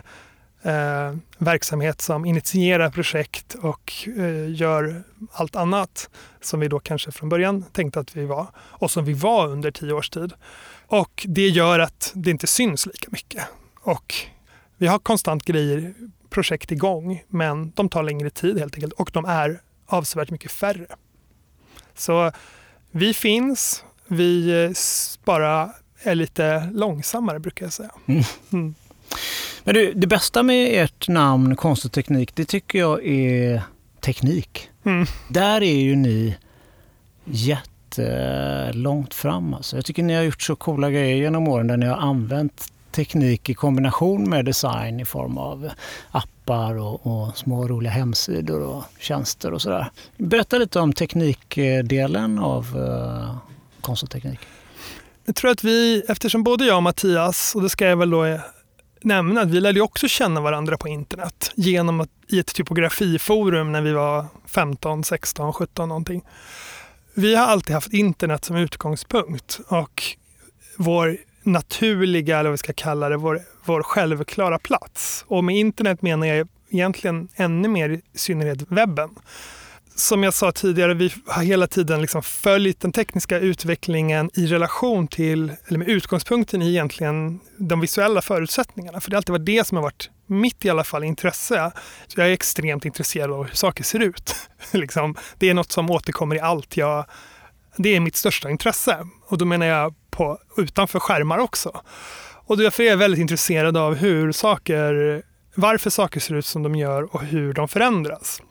eh, verksamhet som initierar projekt och eh, gör allt annat som vi då kanske från början tänkte att vi var och som vi var under tio års tid. Och det gör att det inte syns lika mycket. Och vi har konstant grejer, projekt igång, men de tar längre tid helt enkelt och de är avsevärt mycket färre. Så vi finns, vi eh, bara är lite långsammare brukar jag säga. Mm. Men du, det bästa med ert namn Konst och teknik, det tycker jag är teknik. Mm. Där är ju ni jättelångt fram. Alltså. Jag tycker ni har gjort så coola grejer genom åren där ni har använt teknik i kombination med design i form av appar och, och små roliga hemsidor och tjänster och sådär. Berätta lite om teknikdelen av uh, konst och teknik. Jag tror att vi, eftersom både jag och Mattias, och det ska jag väl då nämna, att vi lärde också känna varandra på internet genom att i ett typografiforum när vi var 15, 16, 17 någonting. Vi har alltid haft internet som utgångspunkt och vår naturliga, eller vad vi ska kalla det, vår, vår självklara plats. Och med internet menar jag egentligen ännu mer i synnerhet webben. Som jag sa tidigare, vi har hela tiden liksom följt den tekniska utvecklingen i relation till, eller med utgångspunkten i egentligen de visuella förutsättningarna. För det har alltid varit det som har varit mitt i alla fall intresse. Så jag är extremt intresserad av hur saker ser ut. [laughs] liksom, det är något som återkommer i allt jag... Det är mitt största intresse. Och då menar jag på utanför skärmar också. Och därför är jag väldigt intresserad av hur saker, varför saker ser ut som de gör och hur de förändras.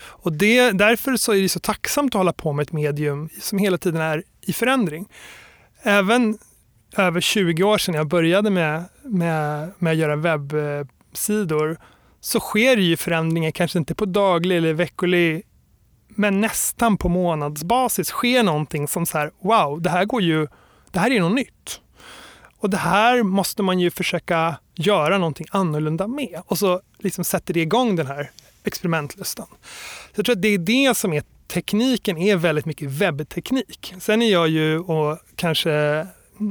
Och det, därför så är det så tacksamt att hålla på med ett medium som hela tiden är i förändring. Även över 20 år sedan jag började med, med, med att göra webbsidor så sker ju förändringar, kanske inte på daglig eller veckolig, men nästan på månadsbasis sker någonting som så här, wow, det här går ju det här är något nytt. Och det här måste man ju försöka göra någonting annorlunda med. Och så liksom sätter det igång den här experimentlusten. Så jag tror att det är det som är tekniken, är väldigt mycket webbteknik. Sen är jag ju, och kanske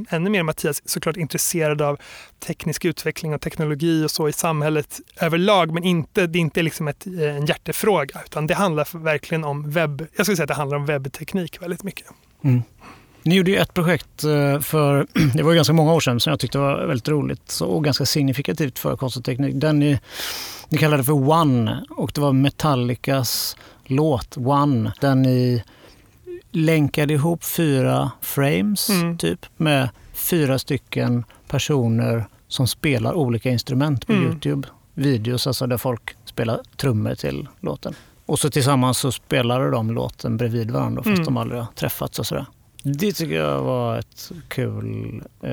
ännu mer Mattias, såklart intresserad av teknisk utveckling och teknologi och så i samhället överlag. Men inte, det är inte liksom ett, eh, en hjärtefråga, utan det handlar verkligen om webb... Jag skulle säga att det handlar om webbteknik väldigt mycket. Mm. Ni gjorde ju ett projekt eh, för, [clears throat] det var ganska många år sedan, som jag tyckte var väldigt roligt och ganska signifikativt för konst och teknik. Den ni, ni kallade för One och det var Metallicas låt One där ni länkade ihop fyra frames mm. typ med fyra stycken personer som spelar olika instrument på mm. Youtube. Videos alltså där folk spelar trummor till låten. Och så tillsammans så spelade de låten bredvid varandra fast mm. de aldrig har träffats och sådär. Det tycker jag var ett kul eh,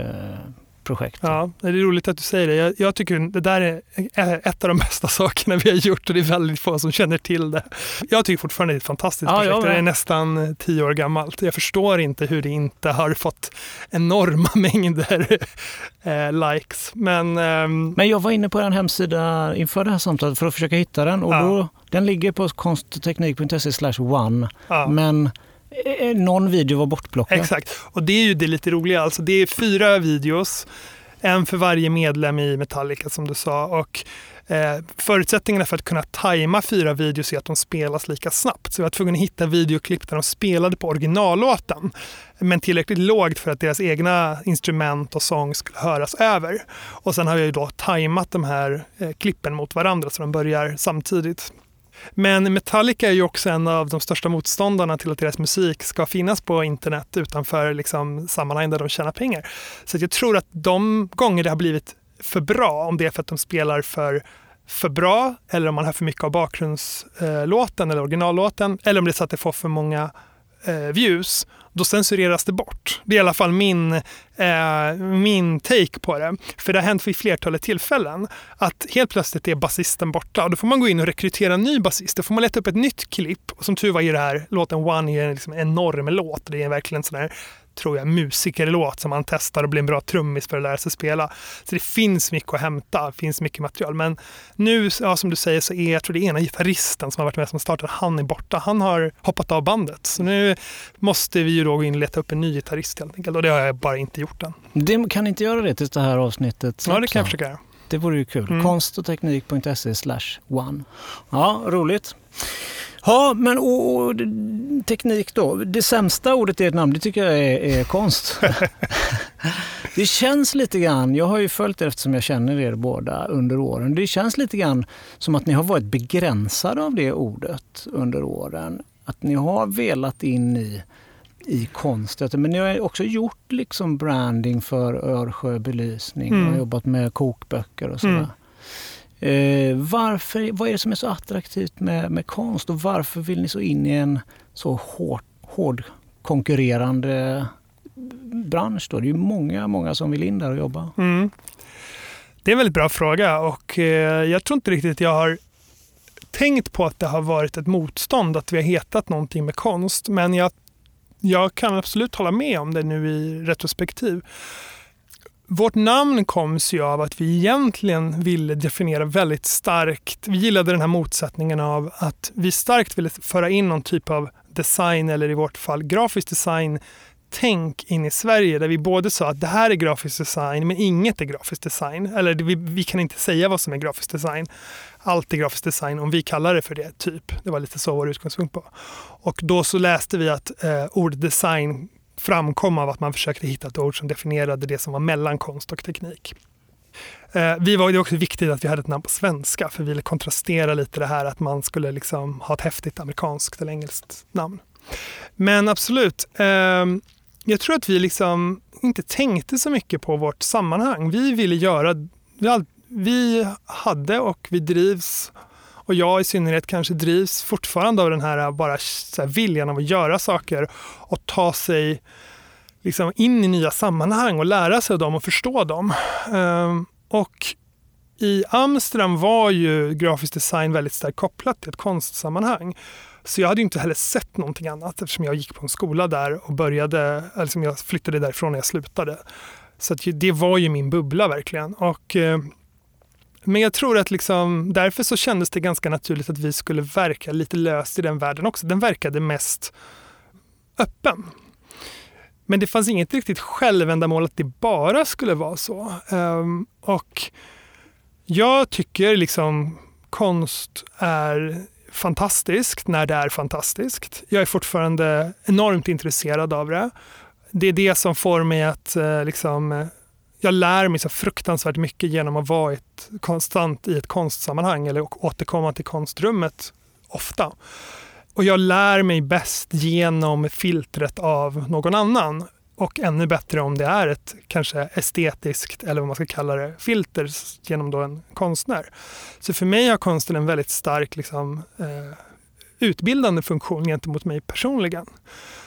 projekt. Ja, det är roligt att du säger det. Jag, jag, tycker det där är ett av de bästa [laughs] sakerna vi har gjort och det är väldigt få som känner till det. Jag tycker fortfarande det är ett fantastiskt ja, projekt. Det är nästan tio år gammalt. Jag förstår inte hur det inte har fått enorma [laughs] mängder eh, likes. Men, ehm... Men jag var inne på en hemsida inför det här samtalet för att försöka hitta den och ja. då, den ligger på konstteknik.se one. Ja. Men Eh, Eh, eh, någon video var bortplockad. Exakt, och det är ju det lite roliga. Alltså det är fyra videos, en för varje medlem i Metallica som du sa. Och eh, förutsättningarna för att kunna tajma fyra videos är att de spelas lika snabbt. Så vi var tvungna att hitta videoklipp där de spelade på originallåten men tillräckligt lågt för att deras egna instrument och sång skulle höras över. Och sen har jag ju då tajmat de här eh, klippen mot varandra så de börjar samtidigt. Men Metallica är ju också en av de största motståndarna till att deras musik ska finnas på internet utanför liksom sammanhang där de tjänar pengar. Så jag tror att de gånger det har blivit för bra, om det är för att de spelar för för bra eller om man har för mycket av bakgrundslåten eller originallåten eller om det är så att det får för många eh, views, då censureras det bort. Det är i alla fall min, eh, min take på det. För det har hänt vid flertalet tillfällen att helt plötsligt är basisten borta och då får man gå in och rekrytera en ny basist. Då får man leta upp ett nytt klipp och som tur var är det här låten One är liksom en enorm låt. Det är verkligen sån här tror jag, musikerlåt som man testar och blir en bra trummis för att lära sig spela. Så det finns mycket att hämta, det finns mycket material. Men nu, ja, som du säger, så är jag tror det ena gitarristen som har varit med som startade, han är borta. Han har hoppat av bandet. Så nu måste vi ju då gå in och leta upp en ny gitarrist helt enkelt. Och det har jag bara inte gjort än. Det, kan inte göra det tills det här avsnittet släpps? Ja, det kan jag försöka göra. Det vore ju kul. Mm. Konstogteknik.se slash one. Ja, roligt. Ja, men och, och, teknik då. Det sämsta ordet i ett namn, det tycker jag är, är konst. [laughs] det känns lite grann, jag har ju följt er eftersom jag känner er båda under åren. Det känns lite grann som att ni har varit begränsade av det ordet under åren. Att ni har velat in i i konst. Men ni har också gjort liksom branding för Örsjö belysning mm. och jobbat med kokböcker och sådär. Mm. Eh, varför, vad är det som är så attraktivt med, med konst och varför vill ni så in i en så hård, hård konkurrerande bransch? Då? Det är ju många, många som vill in där och jobba. Mm. Det är en väldigt bra fråga och eh, jag tror inte riktigt jag har tänkt på att det har varit ett motstånd, att vi har hetat någonting med konst. Men jag, jag kan absolut hålla med om det nu i retrospektiv. Vårt namn kom sig av att vi egentligen ville definiera väldigt starkt. Vi gillade den här motsättningen av att vi starkt ville föra in någon typ av design eller i vårt fall grafisk design tänk in i Sverige där vi både sa att det här är grafisk design men inget är grafisk design. Eller vi, vi kan inte säga vad som är grafisk design. Allt är grafisk design om vi kallar det för det, typ. Det var lite så vår utgångspunkt var. Och då så läste vi att eh, ordet design framkom av att man försökte hitta ett ord som definierade det som var mellan konst och teknik. Eh, vi var, det var också viktigt att vi hade ett namn på svenska för vi ville kontrastera lite det här att man skulle liksom ha ett häftigt amerikanskt eller engelskt namn. Men absolut, ehm, jag tror att vi liksom inte tänkte så mycket på vårt sammanhang. Vi ville göra, vi hade och vi drivs och jag i synnerhet kanske drivs fortfarande av den här eh, bara här viljan av att göra saker och ta sig liksom in i nya sammanhang och lära sig av dem och förstå dem. Um, och i Amsterdam var ju grafisk design väldigt starkt kopplat till ett konstsammanhang. Så jag hade inte heller sett någonting annat eftersom jag gick på en skola där och började, alltså jag flyttade därifrån när jag slutade. Så det var ju min bubbla verkligen. Och eh, men jag tror att liksom, därför så kändes det ganska naturligt att vi skulle verka lite löst i den världen också. Den verkade mest öppen. Men det fanns inget riktigt självändamål att det bara skulle vara så. Um, och jag tycker liksom konst är fantastiskt när det är fantastiskt. Jag är fortfarande enormt intresserad av det. Det är det som får mig att uh, liksom eh, jag lär mig så fruktansvärt mycket genom att vara ett, konstant i ett konstsammanhang eller återkomma till konstrummet ofta. Och jag lär mig bäst genom filtret av någon annan och ännu bättre om det är ett kanske estetiskt eller vad man ska kalla det, filter genom då en konstnär. Så för mig har konsten en väldigt stark liksom, eh, utbildande funktion gentemot mig personligen.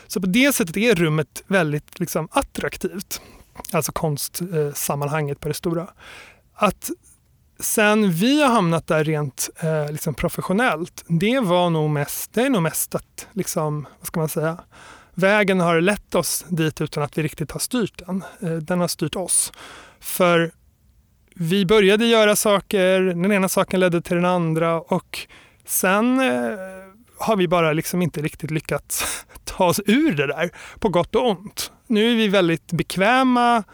Så på det sättet är rummet väldigt liksom, attraktivt alltså konstsammanhanget på det stora. Att sen vi har hamnat där rent eh, liksom professionellt, det var nog mest, det är nog mest att, liksom, vad ska man säga, vägen har lett oss dit utan att vi riktigt har styrt den. Eh, den har styrt oss. För vi började göra saker, den ena saken ledde till den andra och sen eh, har vi bara liksom inte riktigt lyckats [laughs] ta oss ur det där, på gott och ont. Nu är vi väldigt bekväma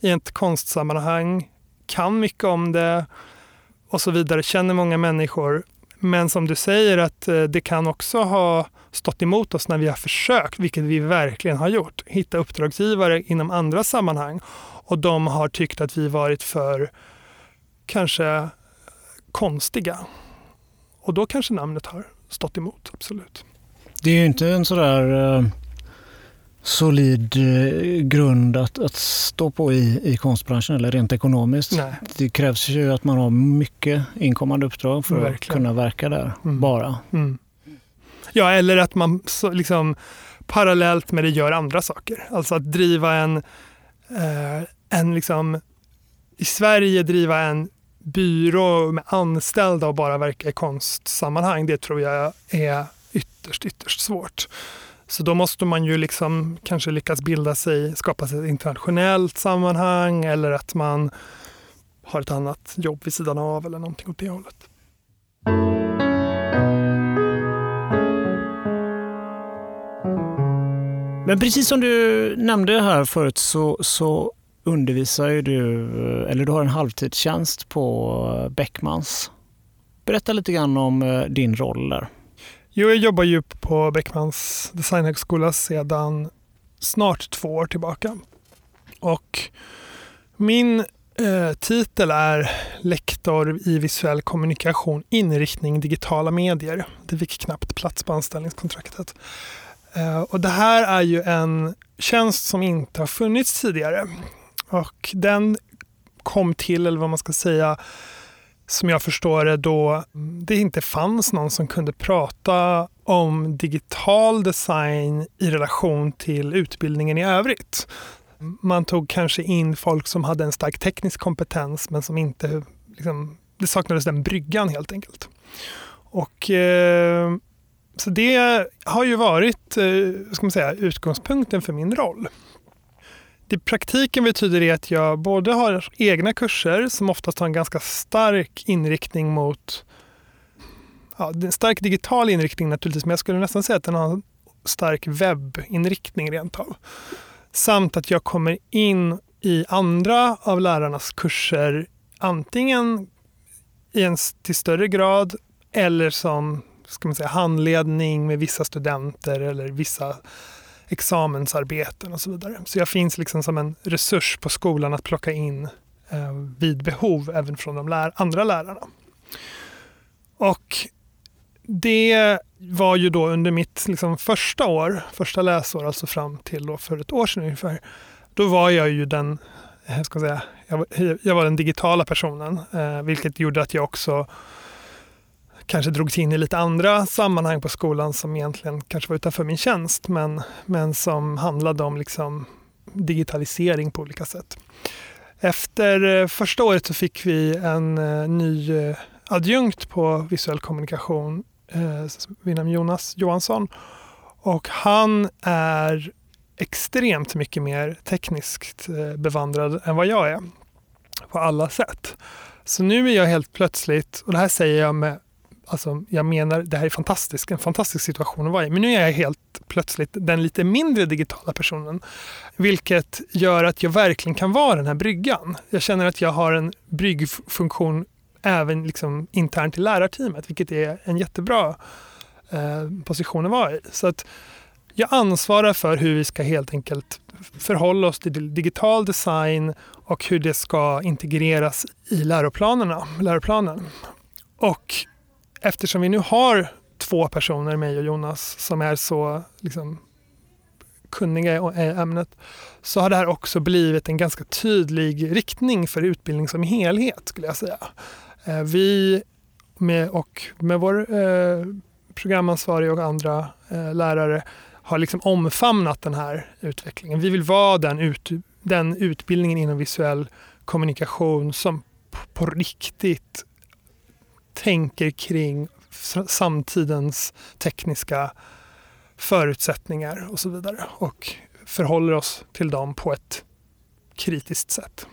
i ett konstsammanhang, kan mycket om det och så vidare, känner många människor. Men som du säger att eh, det kan också ha stått emot oss när vi har försökt, vilket vi verkligen har gjort, hitta uppdragsgivare inom andra sammanhang och de har tyckt att vi varit för kanske konstiga. Och då kanske namnet har stått emot, absolut. Det är ju inte en sådär eh, solid eh, grund att, att stå på i, i konstbranschen eller rent ekonomiskt. Nej. Det krävs ju att man har mycket inkommande uppdrag för Verkligen. att kunna verka där, mm. bara. Mm. Ja, eller att man så, liksom parallellt med det gör andra saker. Alltså att driva en, eh, en liksom, i Sverige driva en byrå med anställda och bara verka i konstsammanhang, det tror jag är ytterst, ytterst svårt. Så då måste man ju liksom kanske lyckas bilda sig, skapa sig ett internationellt sammanhang eller att man har ett annat jobb vid sidan av eller någonting åt det hållet. Men precis som du nämnde här förut så, så undervisar ju du, eller du har en halvtidstjänst på Beckmans. Berätta lite grann om eh, din roll där. Jo, jag jobbar ju på Beckmans designhögskola sedan snart två år tillbaka. Och min eh, titel är lektor i visuell kommunikation, inriktning digitala medier. Det fick knappt plats på anställningskontraktet. Eh, och det här är ju en tjänst som inte har funnits tidigare. Och den kom till, eller vad man ska säga, som jag förstår det då det inte fanns någon som kunde prata om digital design i relation till utbildningen i övrigt. Man tog kanske in folk som hade en stark teknisk kompetens men som inte, liksom, det saknades den bryggan helt enkelt. Och eh, så det har ju varit eh, ska man säga, utgångspunkten för min roll. I praktiken betyder det att jag både har egna kurser som oftast har en ganska stark inriktning mot ja, en stark digital inriktning naturligtvis, men jag skulle nästan säga att den har en stark webbinriktning rent av. Samt att jag kommer in i andra av lärarnas kurser antingen i en till större grad eller som ska man säga, handledning med vissa studenter eller vissa examensarbeten och så vidare. Så jag finns liksom som en resurs på skolan att plocka in eh, vid behov även från de lär andra lärarna. Och det var ju då under mitt liksom första år, första läsår, alltså fram till då för ett år sedan ungefär. Då var jag ju den, eh, jag ska säga, jag var, jag var den digitala personen, eh, vilket gjorde att jag också kanske drogs in i lite andra sammanhang på skolan som egentligen kanske var utanför min tjänst men, men som handlade om liksom digitalisering på olika sätt. Efter eh, första året så fick vi en eh, ny eh, adjunkt på visuell kommunikation vid namn Jonas Johansson och han är extremt mycket mer tekniskt bevandrad än vad jag är på alla sätt. Så nu är jag helt plötsligt, och det här säger jag med Alltså, jag menar, det här är fantastiskt, en fantastisk situation att vara i. Men nu är jag helt plötsligt den lite mindre digitala personen. Vilket gör att jag verkligen kan vara den här bryggan. Jag känner att jag har en bryggfunktion även liksom internt i lärarteamet, vilket är en jättebra eh, position att vara i. Så att jag ansvarar för hur vi ska helt enkelt förhålla oss till digital design och hur det ska integreras i läroplanerna, läroplanen. Och eftersom vi nu har två personer, mig och Jonas, som är så liksom, kunniga i ämnet, så har det här också blivit en ganska tydlig riktning för utbildning som helhet, skulle jag säga. Vi med, och med vår eh, programansvarig och andra eh, lärare har liksom omfamnat den här utvecklingen. Vi vill vara den, ut, den utbildningen inom visuell kommunikation som på riktigt tänker kring samtidens tekniska förutsättningar och så vidare och förhåller oss till dem på ett kritiskt sätt.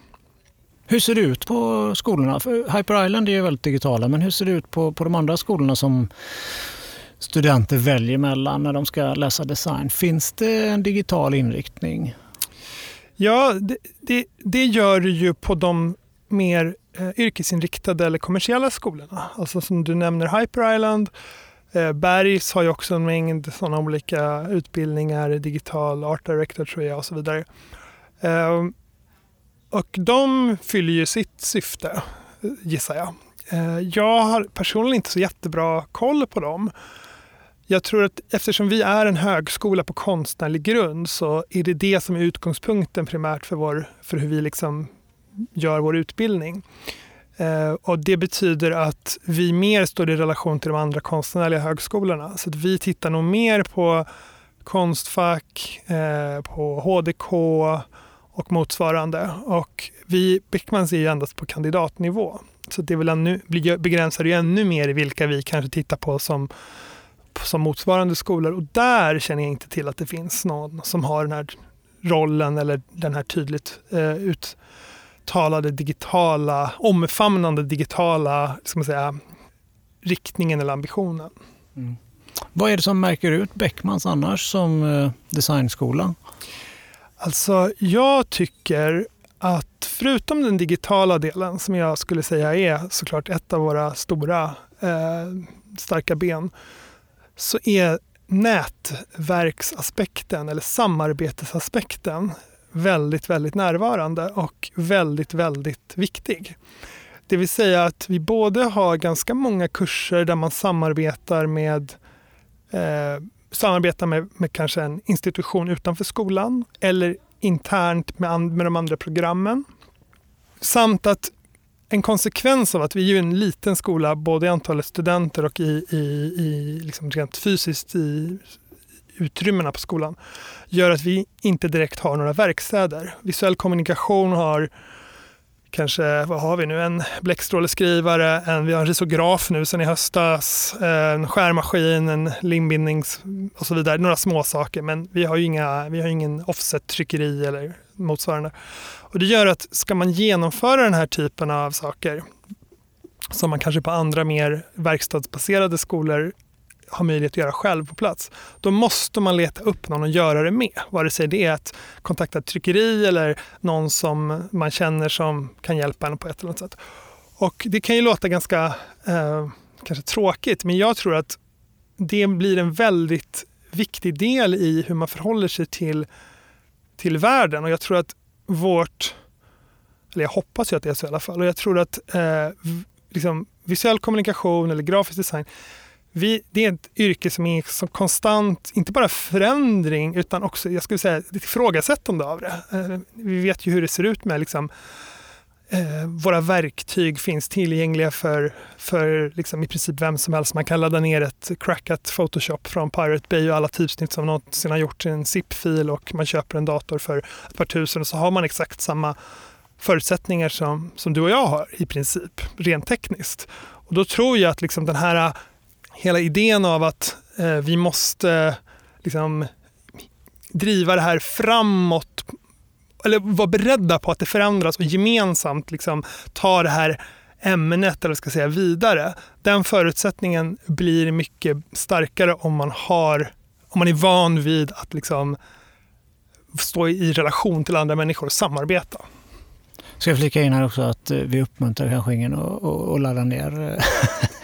Hur ser det ut på skolorna? För Hyper Island är ju väldigt digitala, men hur ser det ut på, på de andra skolorna som studenter väljer mellan när de ska läsa design? Finns det en digital inriktning? Ja, det, det, det gör det ju på de mer Eh, yrkesinriktade eller kommersiella skolorna. Alltså som du nämner Hyper Island, eh, Bergs har ju också en mängd sådana olika utbildningar, digital art director tror jag och så vidare. Eh, och de fyller ju sitt syfte, eh, gissar jag. Eh, jag har personligen inte så jättebra koll på dem. Jag tror att eftersom vi är en högskola på konstnärlig grund så är det det som är utgångspunkten primärt för, vår, för hur vi liksom gör vår utbildning. Eh, och det betyder att vi mer står i relation till de andra konstnärliga högskolorna. Så att vi tittar nog mer på Konstfack, eh, på HDK och motsvarande. Och vi, Beckmans är ju endast på kandidatnivå. Så det vill ännu, begränsar ju ännu mer vilka vi kanske tittar på som, som motsvarande skolor. Och där känner jag inte till att det finns någon som har den här rollen eller den här tydligt eh, uttalade digitala, omfamnande digitala ska man säga, riktningen eller ambitionen. Mm. Vad är det som märker ut Beckmans annars som eh, designskola? Alltså, jag tycker att förutom den digitala delen som jag skulle säga är såklart ett av våra stora eh, starka ben så är nätverksaspekten eller samarbetesaspekten väldigt, väldigt närvarande och väldigt, väldigt viktig. Det vill säga att vi både har ganska många kurser där man samarbetar med eh, samarbetar med, med kanske en institution utanför skolan eller internt med, med de andra programmen. Samt att en konsekvens av att vi är en liten skola, både i antalet studenter och i, i, i liksom rent fysiskt i utrymmena på skolan, gör att vi inte direkt har några verkstäder. Visuell kommunikation har kanske, vad har vi nu, en bläckstråleskrivare, en, vi har en risograf nu sen i höstas, en skärmaskin, en limbindnings och så vidare. Några små saker men vi har ju inga, vi har ingen offset-tryckeri eller motsvarande. Och det gör att ska man genomföra den här typen av saker som man kanske på andra mer verkstadsbaserade skolor har möjlighet att göra själv på plats, då måste man leta upp någon att göra det med. Vare sig det är att kontakta ett tryckeri eller någon som man känner som kan hjälpa en på ett eller annat sätt. Och det kan ju låta ganska eh, kanske tråkigt, men jag tror att det blir en väldigt viktig del i hur man förhåller sig till, till världen. Och jag tror att vårt, eller jag hoppas ju att det är så i alla fall, och jag tror att eh, liksom, visuell kommunikation eller grafisk design vi, det är ett yrke som är som konstant, inte bara förändring utan också jag skulle säga, ett ifrågasättande av det. Eh, vi vet ju hur det ser ut med liksom, eh, våra verktyg finns tillgängliga för, för liksom i princip vem som helst. Man kan ladda ner ett crackat Photoshop från Pirate Bay och alla typsnitt som någonsin har gjort i en zip-fil och man köper en dator för ett par tusen och så har man exakt samma förutsättningar som, som du och jag har i princip, rent tekniskt. Och då tror jag att liksom den här hela idén av att eh, vi måste liksom, driva det här framåt eller vara beredda på att det förändras och gemensamt liksom, ta det här ämnet eller ska säga vidare. Den förutsättningen blir mycket starkare om man, har, om man är van vid att liksom, stå i relation till andra människor och samarbeta. Ska jag flika in här också att eh, vi uppmuntrar kanske ingen att, att ladda ner eh, [laughs]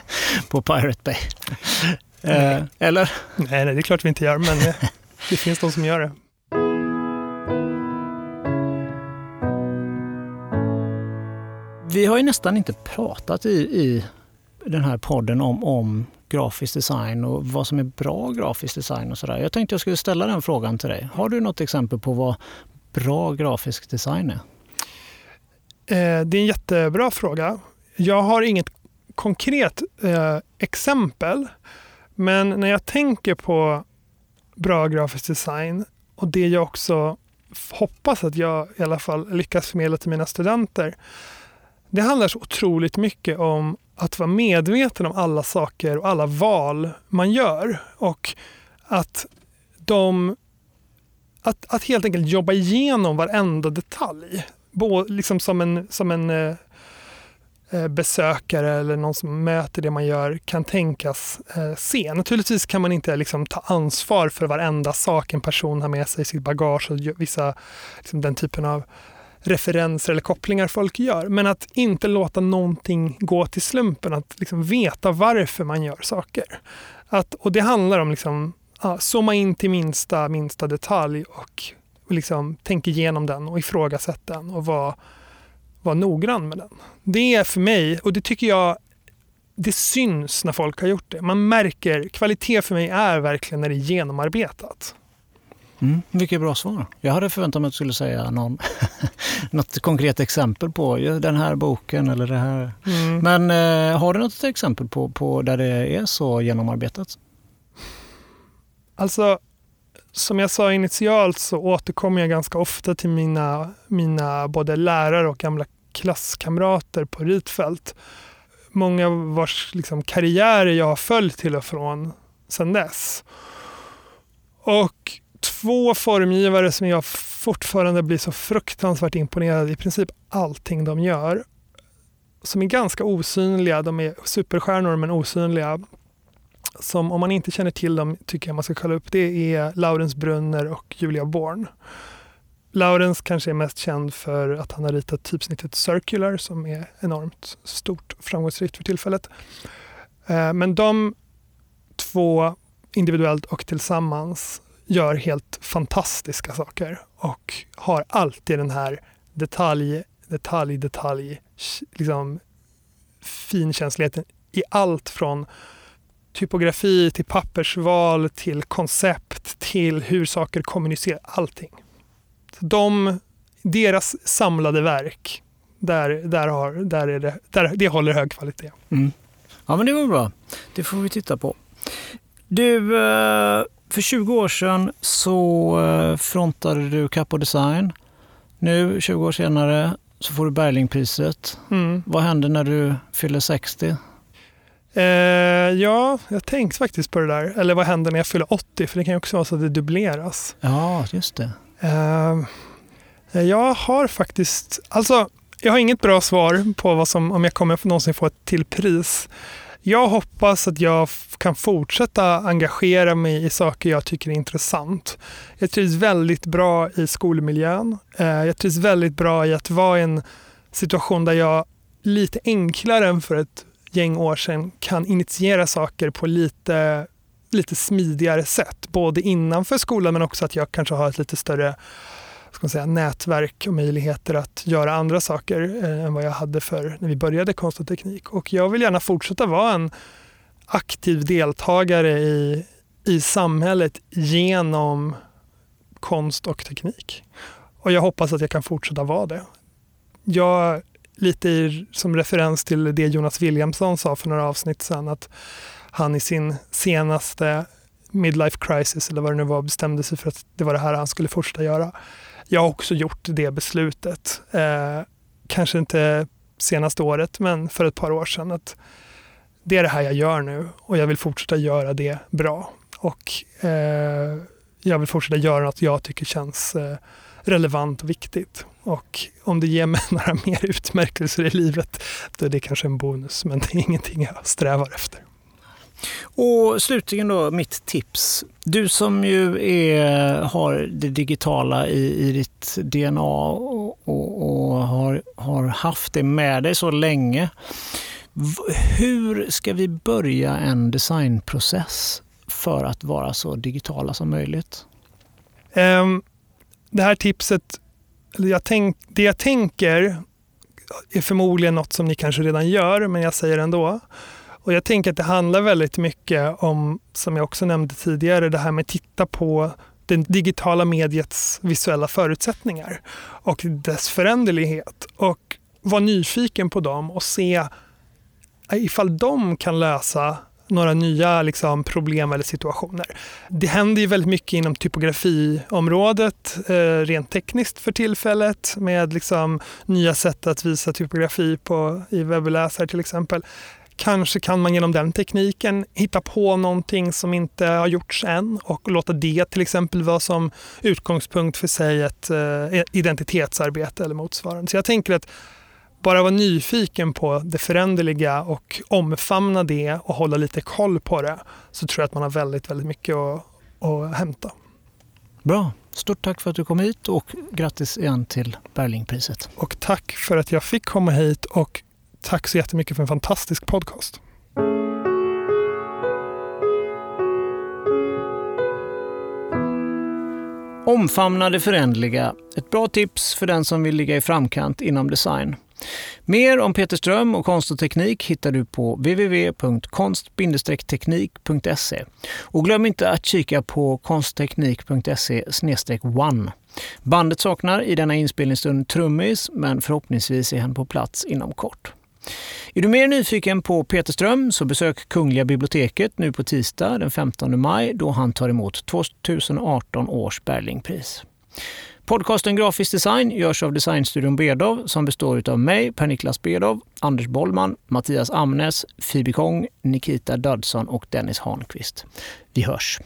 på Pirate Bay. [laughs] Eh, eller? Nej, nej, det är klart vi inte gör, men det, det finns de som gör det. Vi har ju nästan inte pratat i, i den här podden om, om grafisk design och vad som är bra grafisk design och sådär. Jag tänkte jag skulle ställa den frågan till dig. Har du något exempel på vad bra grafisk design är? Eh, det är en jättebra fråga. Jag har inget konkret eh, exempel. Men när jag tänker på bra grafisk design och det jag också hoppas att jag i alla fall lyckas förmedla till mina studenter. Det handlar så otroligt mycket om att vara medveten om alla saker och alla val man gör. Och att de att, att helt enkelt jobba igenom varenda detalj. Både liksom som en, som en eh, Eh, besökare eller någon som möter det man gör kan tänkas eh, se. Naturligtvis kan man inte liksom ta ansvar för varenda sak en person har med sig i sitt bagage och vissa, liksom den typen av referenser eller kopplingar folk gör. Men att inte låta någonting gå till slumpen, att liksom veta varför man gör saker. Att, och det handlar om liksom, ja, zooma in till minsta, minsta detalj och liksom tänka igenom den och ifrågasätta den och vara vara noggrann med den. Det är för mig, och det tycker jag det syns när folk har gjort det. Man märker, kvalitet för mig är verkligen när det är genomarbetat. Mm, vilket bra svar. Jag hade förväntat mig att du skulle säga någon, [laughs] något konkret exempel på den här boken eller det här. Mm. Men eh, har du något exempel på, på där det är så genomarbetat? Alltså, som jag sa initialt så återkommer jag ganska ofta till mina, mina både lärare och gamla klasskamrater på Ritfält. Många vars liksom, karriärer jag har följt till och från sedan dess. Och två formgivare som jag fortfarande blir så fruktansvärt imponerad i princip allting de gör. Som är ganska osynliga, de är superstjärnor men osynliga. Som om man inte känner till dem tycker jag man ska kolla upp. Det är Laurens Brunner och Julia Born. Laurens kanske är mest känd för att han har ritat typsnittet Circular som är enormt stort och framgångsrikt för tillfället. Eh, men de två individuellt och tillsammans gör helt fantastiska saker och har alltid den här detalj, detalj, detalj, liksom finkänsligheten i allt från typografi till pappersval till koncept till hur saker kommunicerar, allting. De, deras samlade verk, där, där, har, där är det, där, det håller hög kvalitet. Mm. Ja men det var bra. Det får vi titta på. Du, eh, för 20 år sedan så eh, frontade du Capo Design. Nu, 20 år senare, så får du Berlingpriset. Mm. Vad händer när du fyller 60? Eh, ja, jag tänkte faktiskt på det där. Eller vad händer när jag fyller 80? För det kan ju också vara så att det dubbleras. Ja, just det. Eh, jag har faktiskt... Alltså, jag har inget bra svar på vad som, om jag kommer någonsin få ett till pris. Jag hoppas att jag kan fortsätta engagera mig i saker jag tycker är intressant. Jag trivs väldigt bra i skolmiljön. Eh, jag trivs väldigt bra i att vara i en situation där jag lite enklare än för ett gäng år sedan kan initiera saker på lite, lite smidigare sätt. Både innanför skolan men också att jag kanske har ett lite större ska man säga, nätverk och möjligheter att göra andra saker eh, än vad jag hade för när vi började konst och teknik. Och jag vill gärna fortsätta vara en aktiv deltagare i, i samhället genom konst och teknik. Och jag hoppas att jag kan fortsätta vara det. Jag, lite i, som referens till det Jonas Williamson sa för några avsnitt sedan, att han i sin senaste midlife crisis, eller vad det nu var, bestämde sig för att det var det här han skulle fortsätta göra. Jag har också gjort det beslutet. Eh, kanske inte senaste året, men för ett par år sedan. Att det är det här jag gör nu och jag vill fortsätta göra det bra. Och eh, jag vill fortsätta göra något jag tycker känns eh, relevant och viktigt. Och om det ger mig [laughs] några mer utmärkelser i livet, då är det kanske en bonus. Men det är ingenting jag strävar efter. Och slutligen då mitt tips. Du som ju är, har det digitala i, i ditt DNA och, och, och har, har haft det med dig så länge. Hur ska vi börja en designprocess för att vara så digitala som möjligt? Um, det här tipset, eller jag tänk, det jag tänker är förmodligen något som ni kanske redan gör, men jag säger ändå. Och jag tänker att det handlar väldigt mycket om, som jag också nämnde tidigare, det här med att titta på det digitala mediets visuella förutsättningar och dess föränderlighet och vara nyfiken på dem och se eh, ifall de kan lösa några nya liksom, problem eller situationer. Det händer ju väldigt mycket inom typografiområdet eh, rent tekniskt för tillfället med liksom, nya sätt att visa typografi på, i webbläsare till exempel. Kanske kan man genom den tekniken hitta på någonting som inte har gjorts än och låta det till exempel vara som utgångspunkt för sig ett eh, identitetsarbete eller motsvarande. Så jag tänker att bara vara nyfiken på det föränderliga och omfamna det och hålla lite koll på det så tror jag att man har väldigt, väldigt mycket att, att hämta. Bra. Stort tack för att du kom hit och grattis igen till Berlingpriset. Och tack för att jag fick komma hit och tack så jättemycket för en fantastisk podcast. Omfamna det förändliga. Ett bra tips för den som vill ligga i framkant inom design. Mer om Peter Ström och konst och teknik hittar du på www.konst-teknik.se. Och glöm inte att kika på konstteknik.se one. Bandet saknar i denna inspelningsstund trummis, men förhoppningsvis är han på plats inom kort. Är du mer nyfiken på Peter Ström så besök Kungliga biblioteket nu på tisdag den 15 maj då han tar emot 2018 års Berlingpris. Podcasten Grafisk design görs av Designstudion Bedov som består av mig, Per-Niklas Bedov, Anders Bollman, Mattias Amnes, Phoebe Kong, Nikita Dödsson och Dennis Hanqvist. Vi hörs!